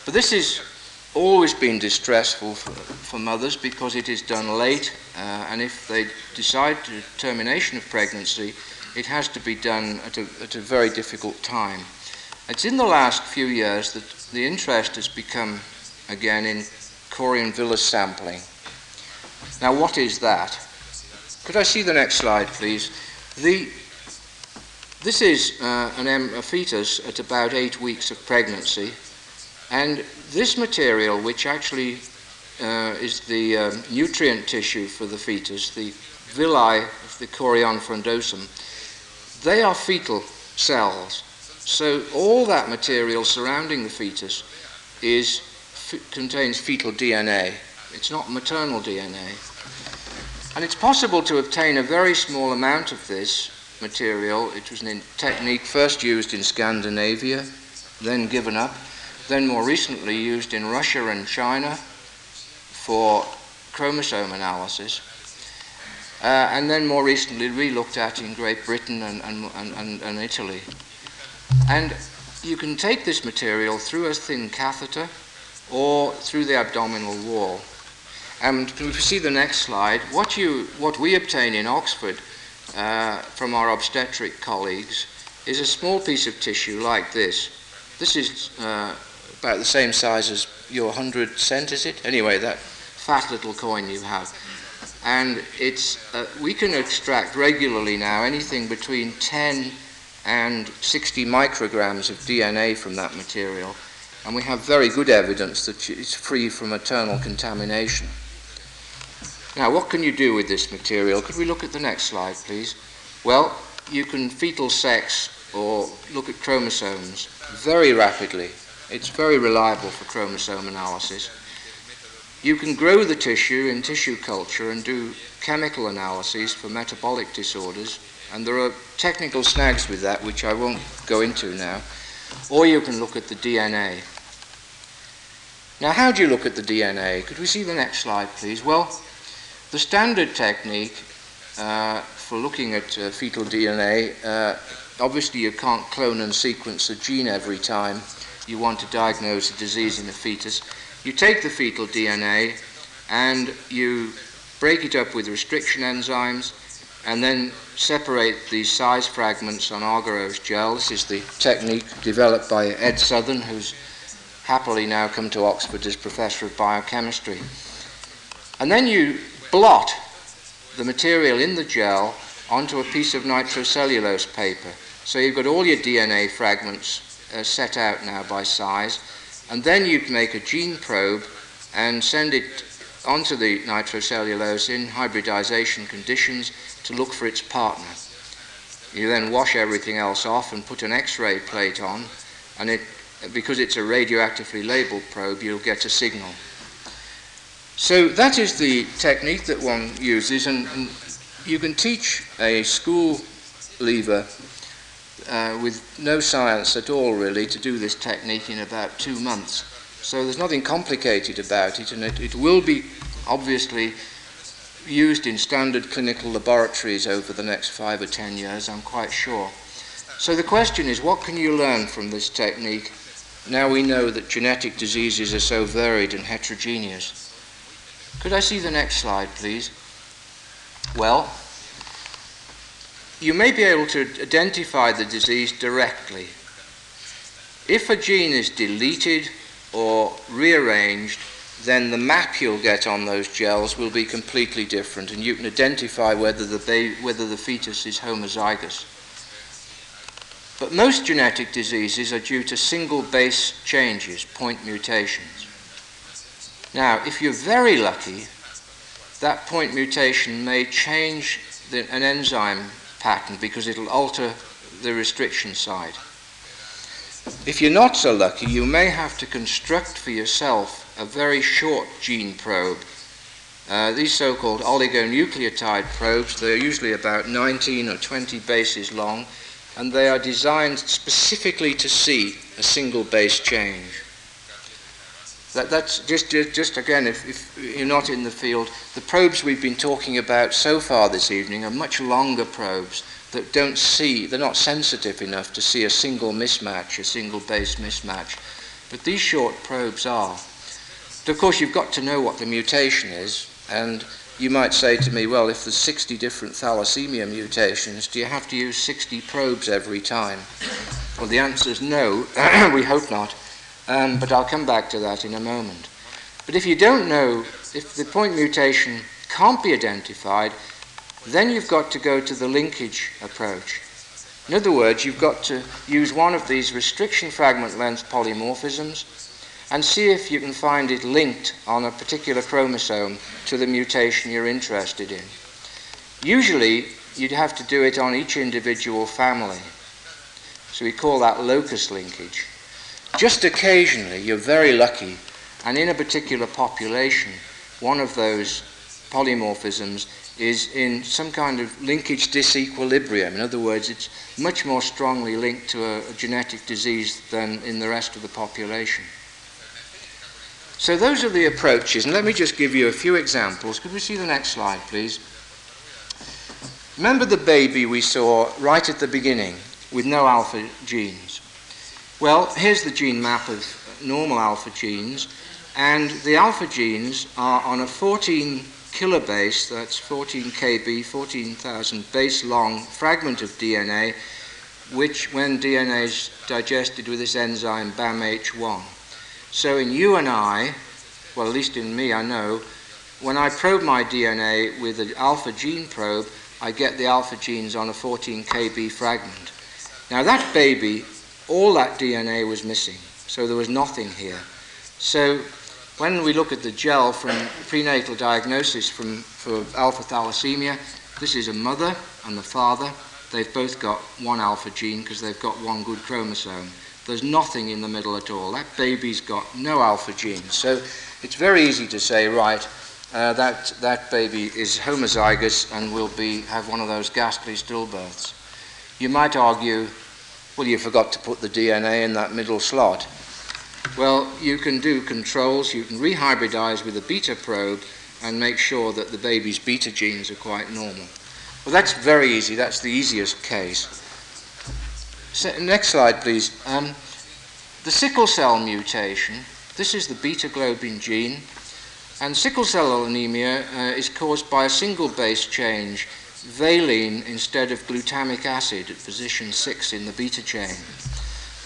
But this has always been distressful for, for mothers because it is done late, uh, and if they decide to termination of pregnancy, it has to be done at a, at a very difficult time. It's in the last few years that the interest has become again in chorion villus sampling. Now, what is that? Could I see the next slide, please? The, this is uh, an, a fetus at about eight weeks of pregnancy And this material, which actually uh, is the um, nutrient tissue for the fetus, the villi of the chorion frondosum, they are fetal cells. So all that material surrounding the fetus is, contains fetal DNA. It's not maternal DNA. And it's possible to obtain a very small amount of this material. It was a technique first used in Scandinavia, then given up, then more recently used in Russia and China for chromosome analysis. Uh, and then more recently re-looked at in Great Britain and, and, and, and Italy. And you can take this material through a thin catheter or through the abdominal wall. And if you see the next slide, what, you, what we obtain in Oxford uh, from our obstetric colleagues is a small piece of tissue like this. This is uh, about the same size as your 100 cent, is it? Anyway, that fat little coin you have. And it's, uh, we can extract regularly now anything between 10 and 60 micrograms of DNA from that material, and we have very good evidence that it's free from maternal contamination. Now, what can you do with this material? Could we look at the next slide, please? Well, you can fetal sex or look at chromosomes very rapidly. It's very reliable for chromosome analysis. You can grow the tissue in tissue culture and do chemical analyses for metabolic disorders and there are technical snags with that, which I won't go into now. Or you can look at the DNA. Now, how do you look at the DNA? Could we see the next slide, please? Well, the standard technique uh, for looking at uh, fetal DNA, uh, obviously you can't clone and sequence a gene every time you want to diagnose a disease in the fetus. You take the fetal DNA and you break it up with restriction enzymes and then separate these size fragments on agarose gel. This is the technique developed by Ed Southern, who's happily now come to Oxford as Professor of Biochemistry. And then you blot the material in the gel onto a piece of nitrocellulose paper. So you've got all your DNA fragments uh, set out now by size, and then you'd make a gene probe and send it onto the nitrocellulose in hybridization conditions to look for its partner. You then wash everything else off and put an X-ray plate on, and it, because it's a radioactively labeled probe, you'll get a signal. So that is the technique that one uses, and, and you can teach a school leaver uh, with no science at all, really, to do this technique in about two months. So there's nothing complicated about it, and it, it will be obviously used in standard clinical laboratories over the next five or ten years, I'm quite sure. So the question is, what can you learn from this technique now we know that genetic diseases are so varied and heterogeneous? Could I see the next slide, please? Well, you may be able to identify the disease directly. If a gene is deleted or rearranged, then the map you'll get on those gels will be completely different, and you can identify whether the, whether the fetus is homozygous. But most genetic diseases are due to single base changes, point mutations. Now, if you're very lucky, that point mutation may change the, an enzyme pattern because it'll alter the restriction site. If you're not so lucky, you may have to construct for yourself a very short gene probe. Uh, these so-called oligonucleotide probes, they're usually about 19 or 20 bases long, and they are designed specifically to see a single base change. That, that's just, just, just again, if, if, you're not in the field, the probes we've been talking about so far this evening are much longer probes that don't see, they're not sensitive enough to see a single mismatch, a single base mismatch. But these short probes are. But of course, you've got to know what the mutation is, and you might say to me, well, if there's 60 different thalassemia mutations, do you have to use 60 probes every time? Well, the answer is no, we hope not, um, but I'll come back to that in a moment. But if you don't know, if the point mutation can't be identified, then you've got to go to the linkage approach. In other words, you've got to use one of these restriction fragment length polymorphisms and see if you can find it linked on a particular chromosome to the mutation you're interested in. Usually, you'd have to do it on each individual family. So we call that locus linkage. Just occasionally, you're very lucky, and in a particular population, one of those polymorphisms is in some kind of linkage disequilibrium. In other words, it's much more strongly linked to a, a genetic disease than in the rest of the population. So those are the approaches, and let me just give you a few examples. Could we see the next slide, please? Remember the baby we saw right at the beginning with no alpha genes? Well, here's the gene map of normal alpha genes, and the alpha genes are on a 14 kilobase, that's 14 kb, 14,000 base long fragment of DNA, which, when DNA is digested with this enzyme BAMH1, so in you and I, well, at least in me, I know, when I probe my DNA with an alpha gene probe, I get the alpha genes on a 14 kb fragment. Now, that baby, all that DNA was missing, so there was nothing here. So, when we look at the gel from prenatal diagnosis from, for alpha thalassemia, this is a mother and the father. They've both got one alpha gene because they've got one good chromosome. There's nothing in the middle at all. That baby's got no alpha genes. So it's very easy to say, right, uh, that, that baby is homozygous and will be, have one of those ghastly stillbirths. You might argue, well, you forgot to put the DNA in that middle slot. Well, you can do controls, you can rehybridize with a beta probe and make sure that the baby's beta genes are quite normal. Well, that's very easy, that's the easiest case. So, next slide, please. Um, the sickle cell mutation, this is the beta globin gene, and sickle cell anemia uh, is caused by a single base change, valine instead of glutamic acid at position 6 in the beta chain.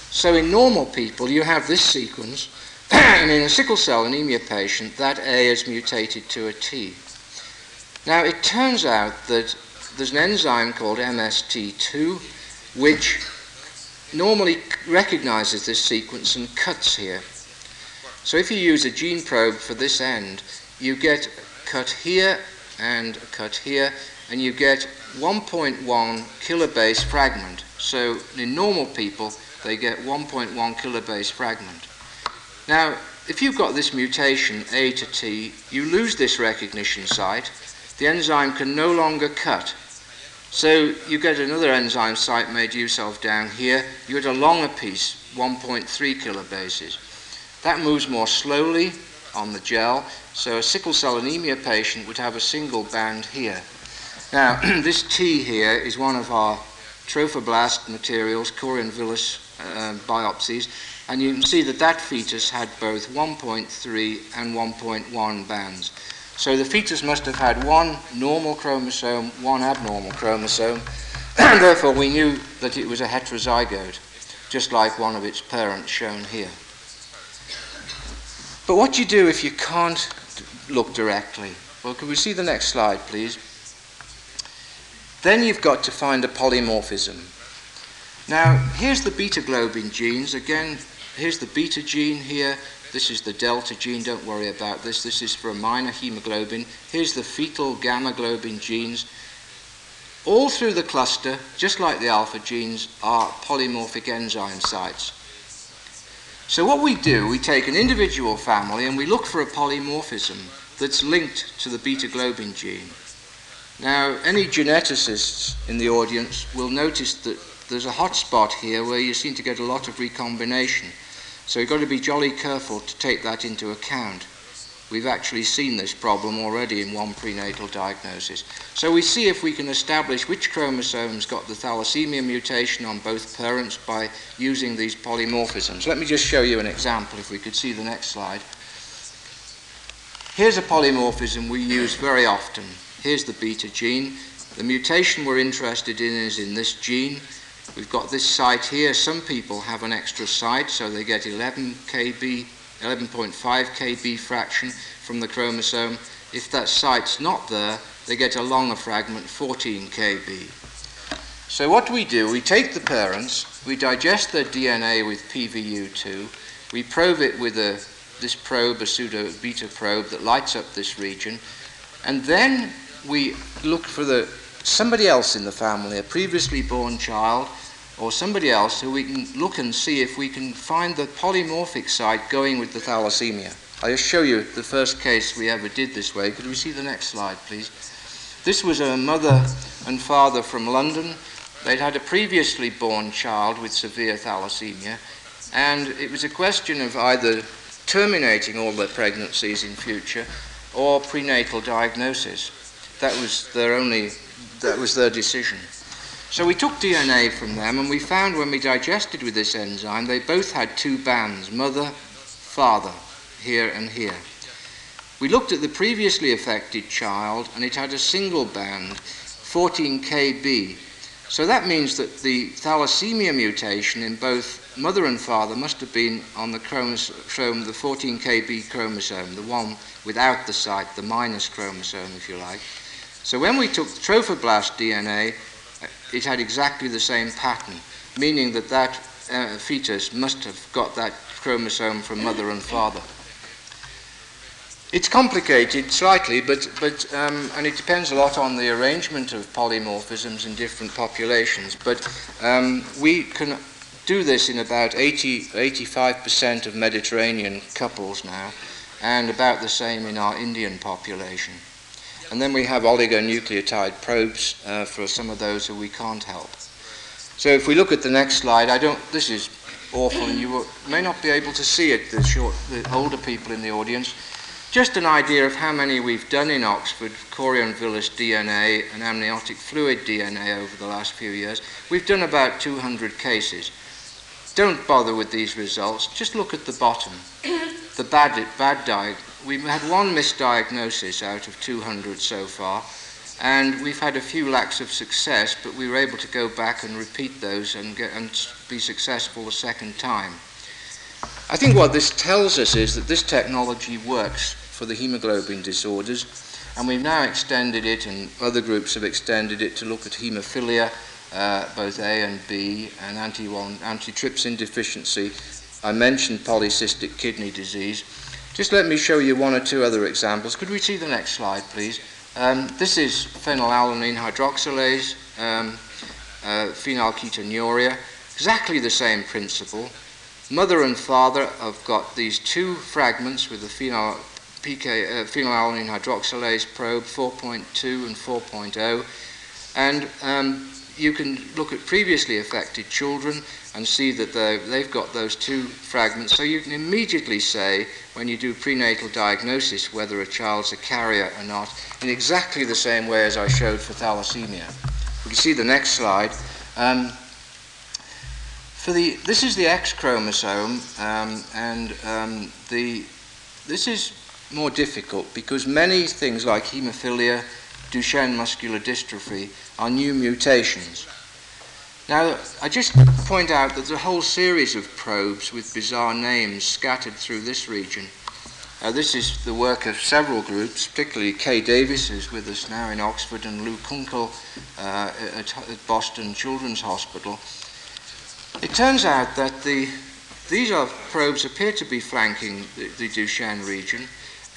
So in normal people, you have this sequence, and in a sickle cell anemia patient, that A is mutated to a T. Now, it turns out that there's an enzyme called MST2, which normally recognizes this sequence and cuts here. So if you use a gene probe for this end, you get cut here and cut here, and you get 1.1 kilobase fragment. So in normal people, they get 1.1 kilobase fragment. Now, if you've got this mutation, A to T, you lose this recognition site. The enzyme can no longer cut. So you get another enzyme site made use of down here. You get a longer piece, 1.3 kilobases. That moves more slowly on the gel, so a sickle cell anemia patient would have a single band here. Now, this T here is one of our trophoblast materials, chorion villus uh, biopsies, and you can see that that fetus had both 1.3 and 1.1 bands. So the fetus must have had one normal chromosome, one abnormal chromosome, and therefore we knew that it was a heterozygote, just like one of its parents shown here. But what do you do if you can't look directly? Well, can we see the next slide, please? Then you've got to find a polymorphism. Now, here's the beta globin genes. Again, here's the beta gene here, this is the delta gene, don't worry about this. This is for a minor hemoglobin. Here's the fetal gamma globin genes. All through the cluster, just like the alpha genes, are polymorphic enzyme sites. So what we do, we take an individual family and we look for a polymorphism that's linked to the beta globin gene. Now, any geneticists in the audience will notice that there's a hot spot here where you seem to get a lot of recombination. So you've got to be jolly careful to take that into account. We've actually seen this problem already in one prenatal diagnosis. So we see if we can establish which chromosomes got the thalassemia mutation on both parents by using these polymorphisms. Let me just show you an example if we could see the next slide. Here's a polymorphism we use very often. Here's the beta gene. The mutation we're interested in is in this gene. We've got this site here. Some people have an extra site, so they get 11 kb, 11.5 kb fraction from the chromosome. If that site's not there, they get a longer fragment, 14 kb. So what we do, we take the parents, we digest their DNA with PVU2, We probe it with a, this probe, a pseudo beta probe that lights up this region, and then we look for the somebody else in the family, a previously born child, or somebody else who we can look and see if we can find the polymorphic site going with the thalassemia. I'll show you the first case we ever did this way. Could we see the next slide, please? This was a mother and father from London. They'd had a previously born child with severe thalassemia, and it was a question of either terminating all their pregnancies in future or prenatal diagnosis. That was their only that was their decision. So we took DNA from them and we found when we digested with this enzyme, they both had two bands, mother, father, here and here. We looked at the previously affected child and it had a single band, 14KB. So that means that the thalassemia mutation in both mother and father must have been on the chromosome, the 14KB chromosome, the one without the site, the minus chromosome, if you like. So when we took trophoblast DNA, uh, it had exactly the same pattern, meaning that that uh, fetus must have got that chromosome from mother and father. It's complicated slightly, but, but um, and it depends a lot on the arrangement of polymorphisms in different populations. But um, we can do this in about 80, 85% of Mediterranean couples now, and about the same in our Indian population. And then we have oligonucleotide probes uh, for some of those who we can't help. So if we look at the next slide, I don't, this is awful, and you may not be able to see it, the, short, the older people in the audience. Just an idea of how many we've done in Oxford, chorion villus DNA and amniotic fluid DNA over the last few years. We've done about 200 cases. Don't bother with these results, just look at the bottom. The bad, bad di- we've had one misdiagnosis out of 200 so far, and we've had a few lacks of success, but we were able to go back and repeat those and, get, and be successful a second time. I think what this tells us is that this technology works for the hemoglobin disorders, and we've now extended it, and other groups have extended it to look at hemophilia, uh, both A and B, and anti antitrypsin deficiency. I mentioned polycystic kidney disease. Just let me show you one or two other examples. Could we see the next slide, please? Um, this is phenylalanine hydroxylase, um, uh, phenylketonuria, exactly the same principle. Mother and father have got these two fragments with the phenyl, PK, uh, phenylalanine hydroxylase probe 4.2 and 4.0, and um, you can look at previously affected children and see that they've got those two fragments. So you can immediately say, when you do prenatal diagnosis, whether a child's a carrier or not, in exactly the same way as I showed for thalassemia. We can see the next slide. Um, for the, this is the X chromosome, um, and um, the, this is more difficult because many things like hemophilia, Duchenne muscular dystrophy are new mutations. Now, I just point out that there's a whole series of probes with bizarre names scattered through this region. Uh, this is the work of several groups, particularly Kay Davies, who's with us now in Oxford, and Lou Kunkel uh, at, at, Boston Children's Hospital. It turns out that the, these are probes appear to be flanking the, the Duchenne region,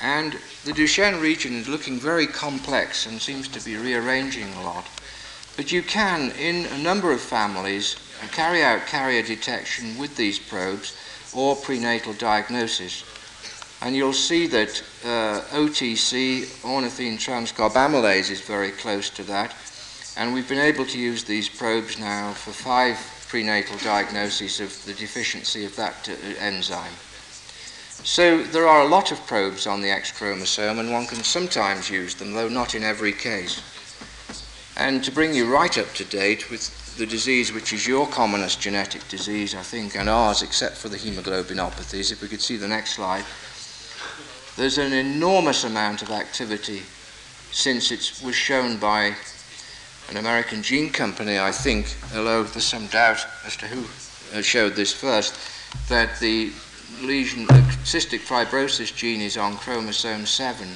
and the Duchenne region is looking very complex and seems to be rearranging a lot. But you can, in a number of families, carry out carrier detection with these probes or prenatal diagnosis. And you'll see that uh, OTC, ornithine transcarbamylase, is very close to that. And we've been able to use these probes now for five prenatal diagnoses of the deficiency of that uh, enzyme. So there are a lot of probes on the X chromosome, and one can sometimes use them, though not in every case. And to bring you right up to date with the disease which is your commonest genetic disease, I think, and ours, except for the hemoglobinopathies, if we could see the next slide, there's an enormous amount of activity since it was shown by an American gene company, I think, although there's some doubt as to who uh, showed this first, that the lesion, the cystic fibrosis gene is on chromosome 7.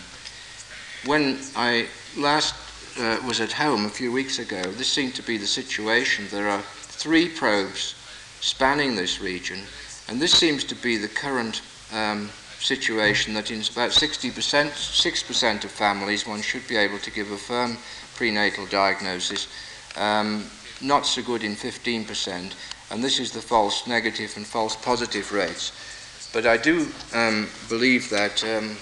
When I last uh, was at home a few weeks ago, this seemed to be the situation. There are three probes spanning this region, and this seems to be the current um, situation that in about 60%, 6% of families, one should be able to give a firm prenatal diagnosis, um, not so good in 15%, and this is the false negative and false positive rates. But I do um, believe that um,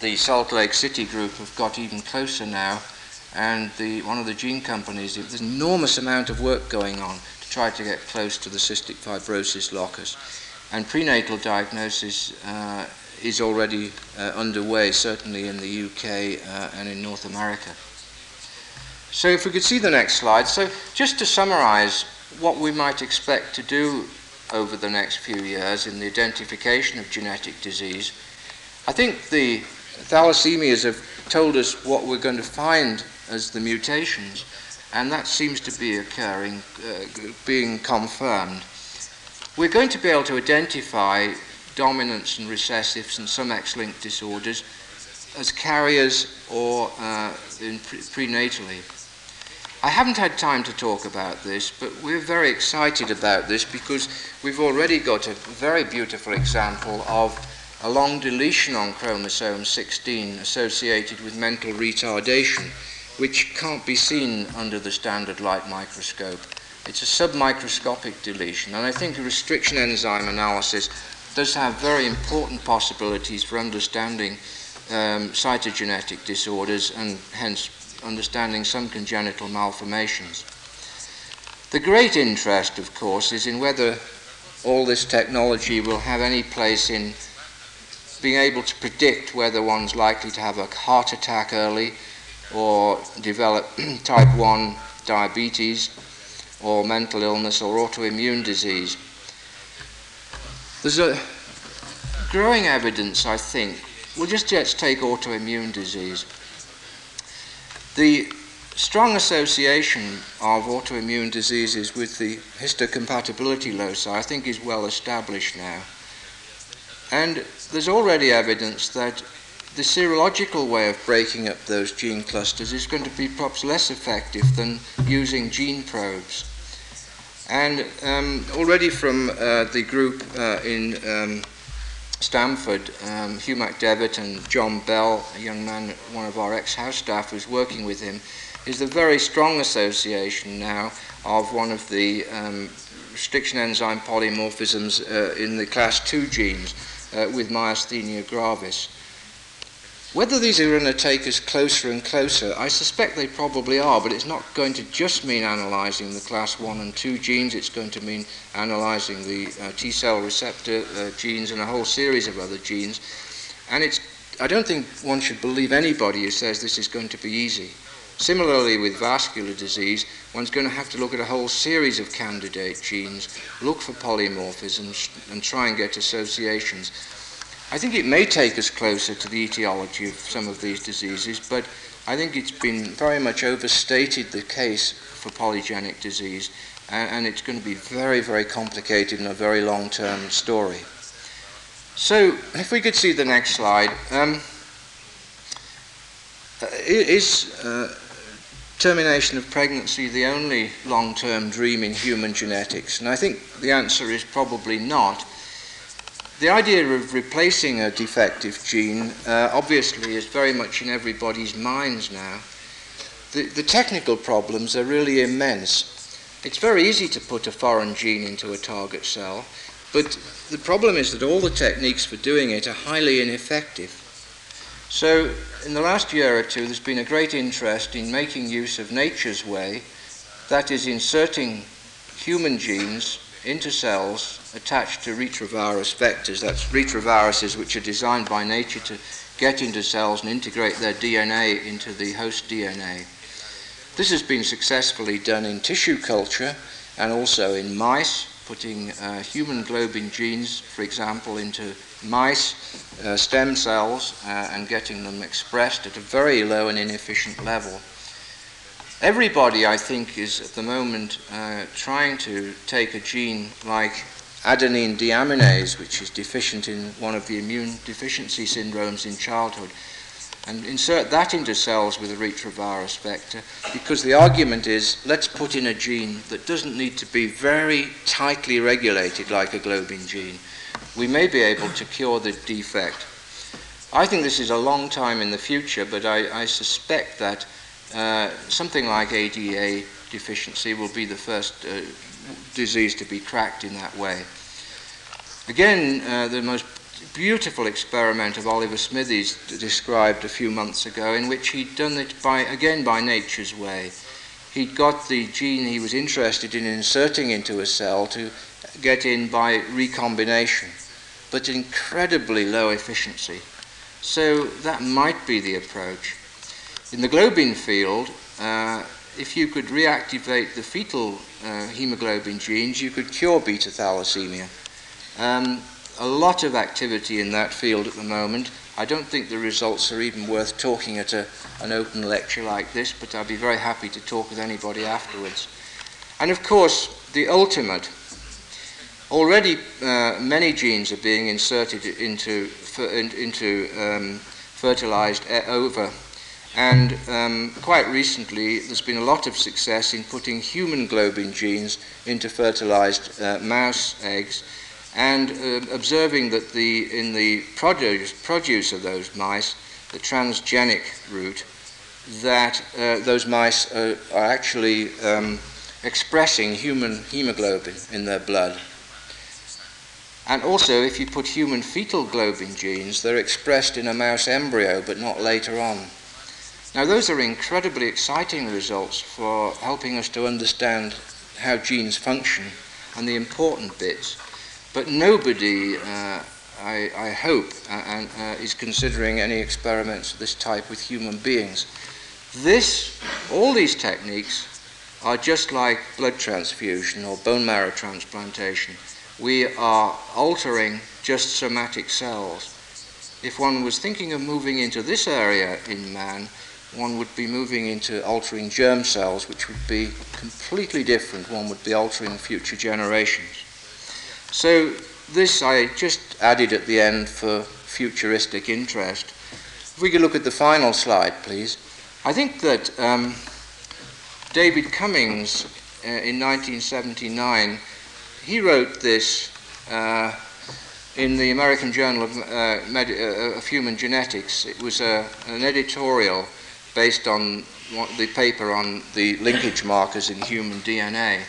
the Salt Lake City group have got even closer now and the, one of the gene companies, there's an enormous amount of work going on to try to get close to the cystic fibrosis locus. And prenatal diagnosis uh, is already uh, underway, certainly in the UK uh, and in North America. So if we could see the next slide. So just to summarize what we might expect to do over the next few years in the identification of genetic disease, I think the thalassemias have told us what we're going to find as the mutations, and that seems to be occurring, uh, being confirmed. We're going to be able to identify dominants and recessives and some X-linked disorders as carriers or uh, pre- prenatally. I haven't had time to talk about this, but we're very excited about this because we've already got a very beautiful example of a long deletion on chromosome 16 associated with mental retardation, which can't be seen under the standard light microscope. It's a submicroscopic deletion, and I think a restriction enzyme analysis does have very important possibilities for understanding um, cytogenetic disorders and hence understanding some congenital malformations. The great interest, of course, is in whether all this technology will have any place in being able to predict whether one's likely to have a heart attack early or develop type 1 diabetes or mental illness or autoimmune disease. There's a growing evidence, I think. We'll just let's take autoimmune disease. The strong association of autoimmune diseases with the histocompatibility loci, I think, is well established now. And there's already evidence that the serological way of breaking up those gene clusters is going to be perhaps less effective than using gene probes. And um, already from uh, the group uh, in um, Stanford, um, Hugh McDevitt and John Bell, a young man, one of our ex-house staff who's working with him, is the very strong association now of one of the um, restriction enzyme polymorphisms uh, in the class 2 genes uh, with myasthenia gravis. Whether these are going to take us closer and closer, I suspect they probably are, but it's not going to just mean analysing the class 1 and 2 genes, it's going to mean analysing the uh, T cell receptor uh, genes and a whole series of other genes. And it's, I don't think one should believe anybody who says this is going to be easy. Similarly, with vascular disease, one's going to have to look at a whole series of candidate genes, look for polymorphisms, and try and get associations. I think it may take us closer to the etiology of some of these diseases, but I think it's been very much overstated the case for polygenic disease, and, and it's going to be very, very complicated and a very long term story. So, if we could see the next slide. Um, is uh, termination of pregnancy the only long term dream in human genetics? And I think the answer is probably not. The idea of replacing a defective gene uh, obviously is very much in everybody's minds now. The, the technical problems are really immense. It's very easy to put a foreign gene into a target cell, but the problem is that all the techniques for doing it are highly ineffective. So, in the last year or two, there's been a great interest in making use of nature's way, that is, inserting human genes into cells attached to retrovirus vectors. That's retroviruses which are designed by nature to get into cells and integrate their DNA into the host DNA. This has been successfully done in tissue culture and also in mice, putting uh, human globin genes, for example, into mice uh, stem cells uh, and getting them expressed at a very low and inefficient level. Everybody, I think, is at the moment uh, trying to take a gene like adenine deaminase, which is deficient in one of the immune deficiency syndromes in childhood, and insert that into cells with a retrovirus vector because the argument is let's put in a gene that doesn't need to be very tightly regulated like a globin gene. We may be able to cure the defect. I think this is a long time in the future, but I, I suspect that uh, something like ADA deficiency will be the first uh, disease to be cracked in that way. Again, uh, the most beautiful experiment of Oliver Smithies described a few months ago, in which he'd done it by again by nature's way. He'd got the gene he was interested in inserting into a cell to get in by recombination, but incredibly low efficiency. So that might be the approach. In the globin field, uh, if you could reactivate the fetal uh, hemoglobin genes, you could cure beta thalassemia. Um, a lot of activity in that field at the moment. I don't think the results are even worth talking at a, an open lecture like this, but I'd be very happy to talk with anybody afterwards. And of course, the ultimate. Already, uh, many genes are being inserted into, into um, fertilized ova. And um, quite recently, there's been a lot of success in putting human globin genes into fertilized uh, mouse eggs and uh, observing that the, in the produce, produce of those mice, the transgenic route, that uh, those mice are, are actually um, expressing human hemoglobin in their blood. And also, if you put human fetal globin genes, they're expressed in a mouse embryo, but not later on. Now, those are incredibly exciting results for helping us to understand how genes function and the important bits. But nobody, uh, I, I, hope, uh, uh, is considering any experiments of this type with human beings. This, all these techniques are just like blood transfusion or bone marrow transplantation. We are altering just somatic cells. If one was thinking of moving into this area in man, one would be moving into altering germ cells, which would be completely different. One would be altering future generations. So this I just added at the end for futuristic interest. If we could look at the final slide, please. I think that um, David Comings uh, in 1979, he wrote this uh, in the American Journal of, uh, uh, of Human Genetics. It was a, an editorial based on the paper on the linkage markers in human DNA.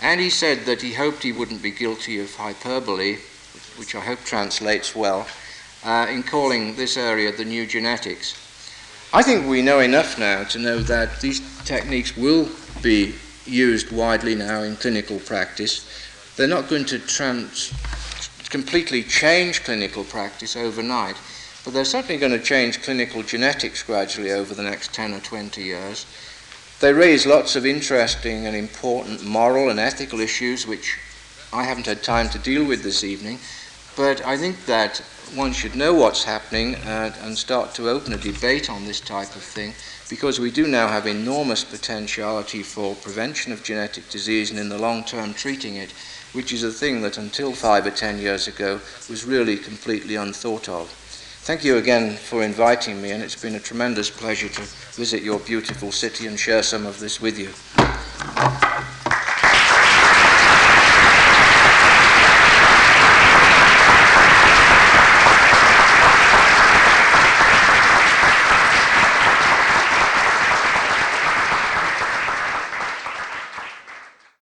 And he said that he hoped he wouldn't be guilty of hyperbole, which I hope translates well, uh, in calling this area the new genetics. I think we know enough now to know that these techniques will be used widely now in clinical practice. They're not going to trans- completely change clinical practice overnight, but they're certainly going to change clinical genetics gradually over the next 10 or 20 years. They raise lots of interesting and important moral and ethical issues, which I haven't had time to deal with this evening. But I think that one should know what's happening uh, and start to open a debate on this type of thing because we do now have enormous potentiality for prevention of genetic disease and in the long term treating it, which is a thing that until five or ten years ago was really completely unthought of. Thank you again for inviting me, and it's been a tremendous pleasure to visit your beautiful city and share some of this with you.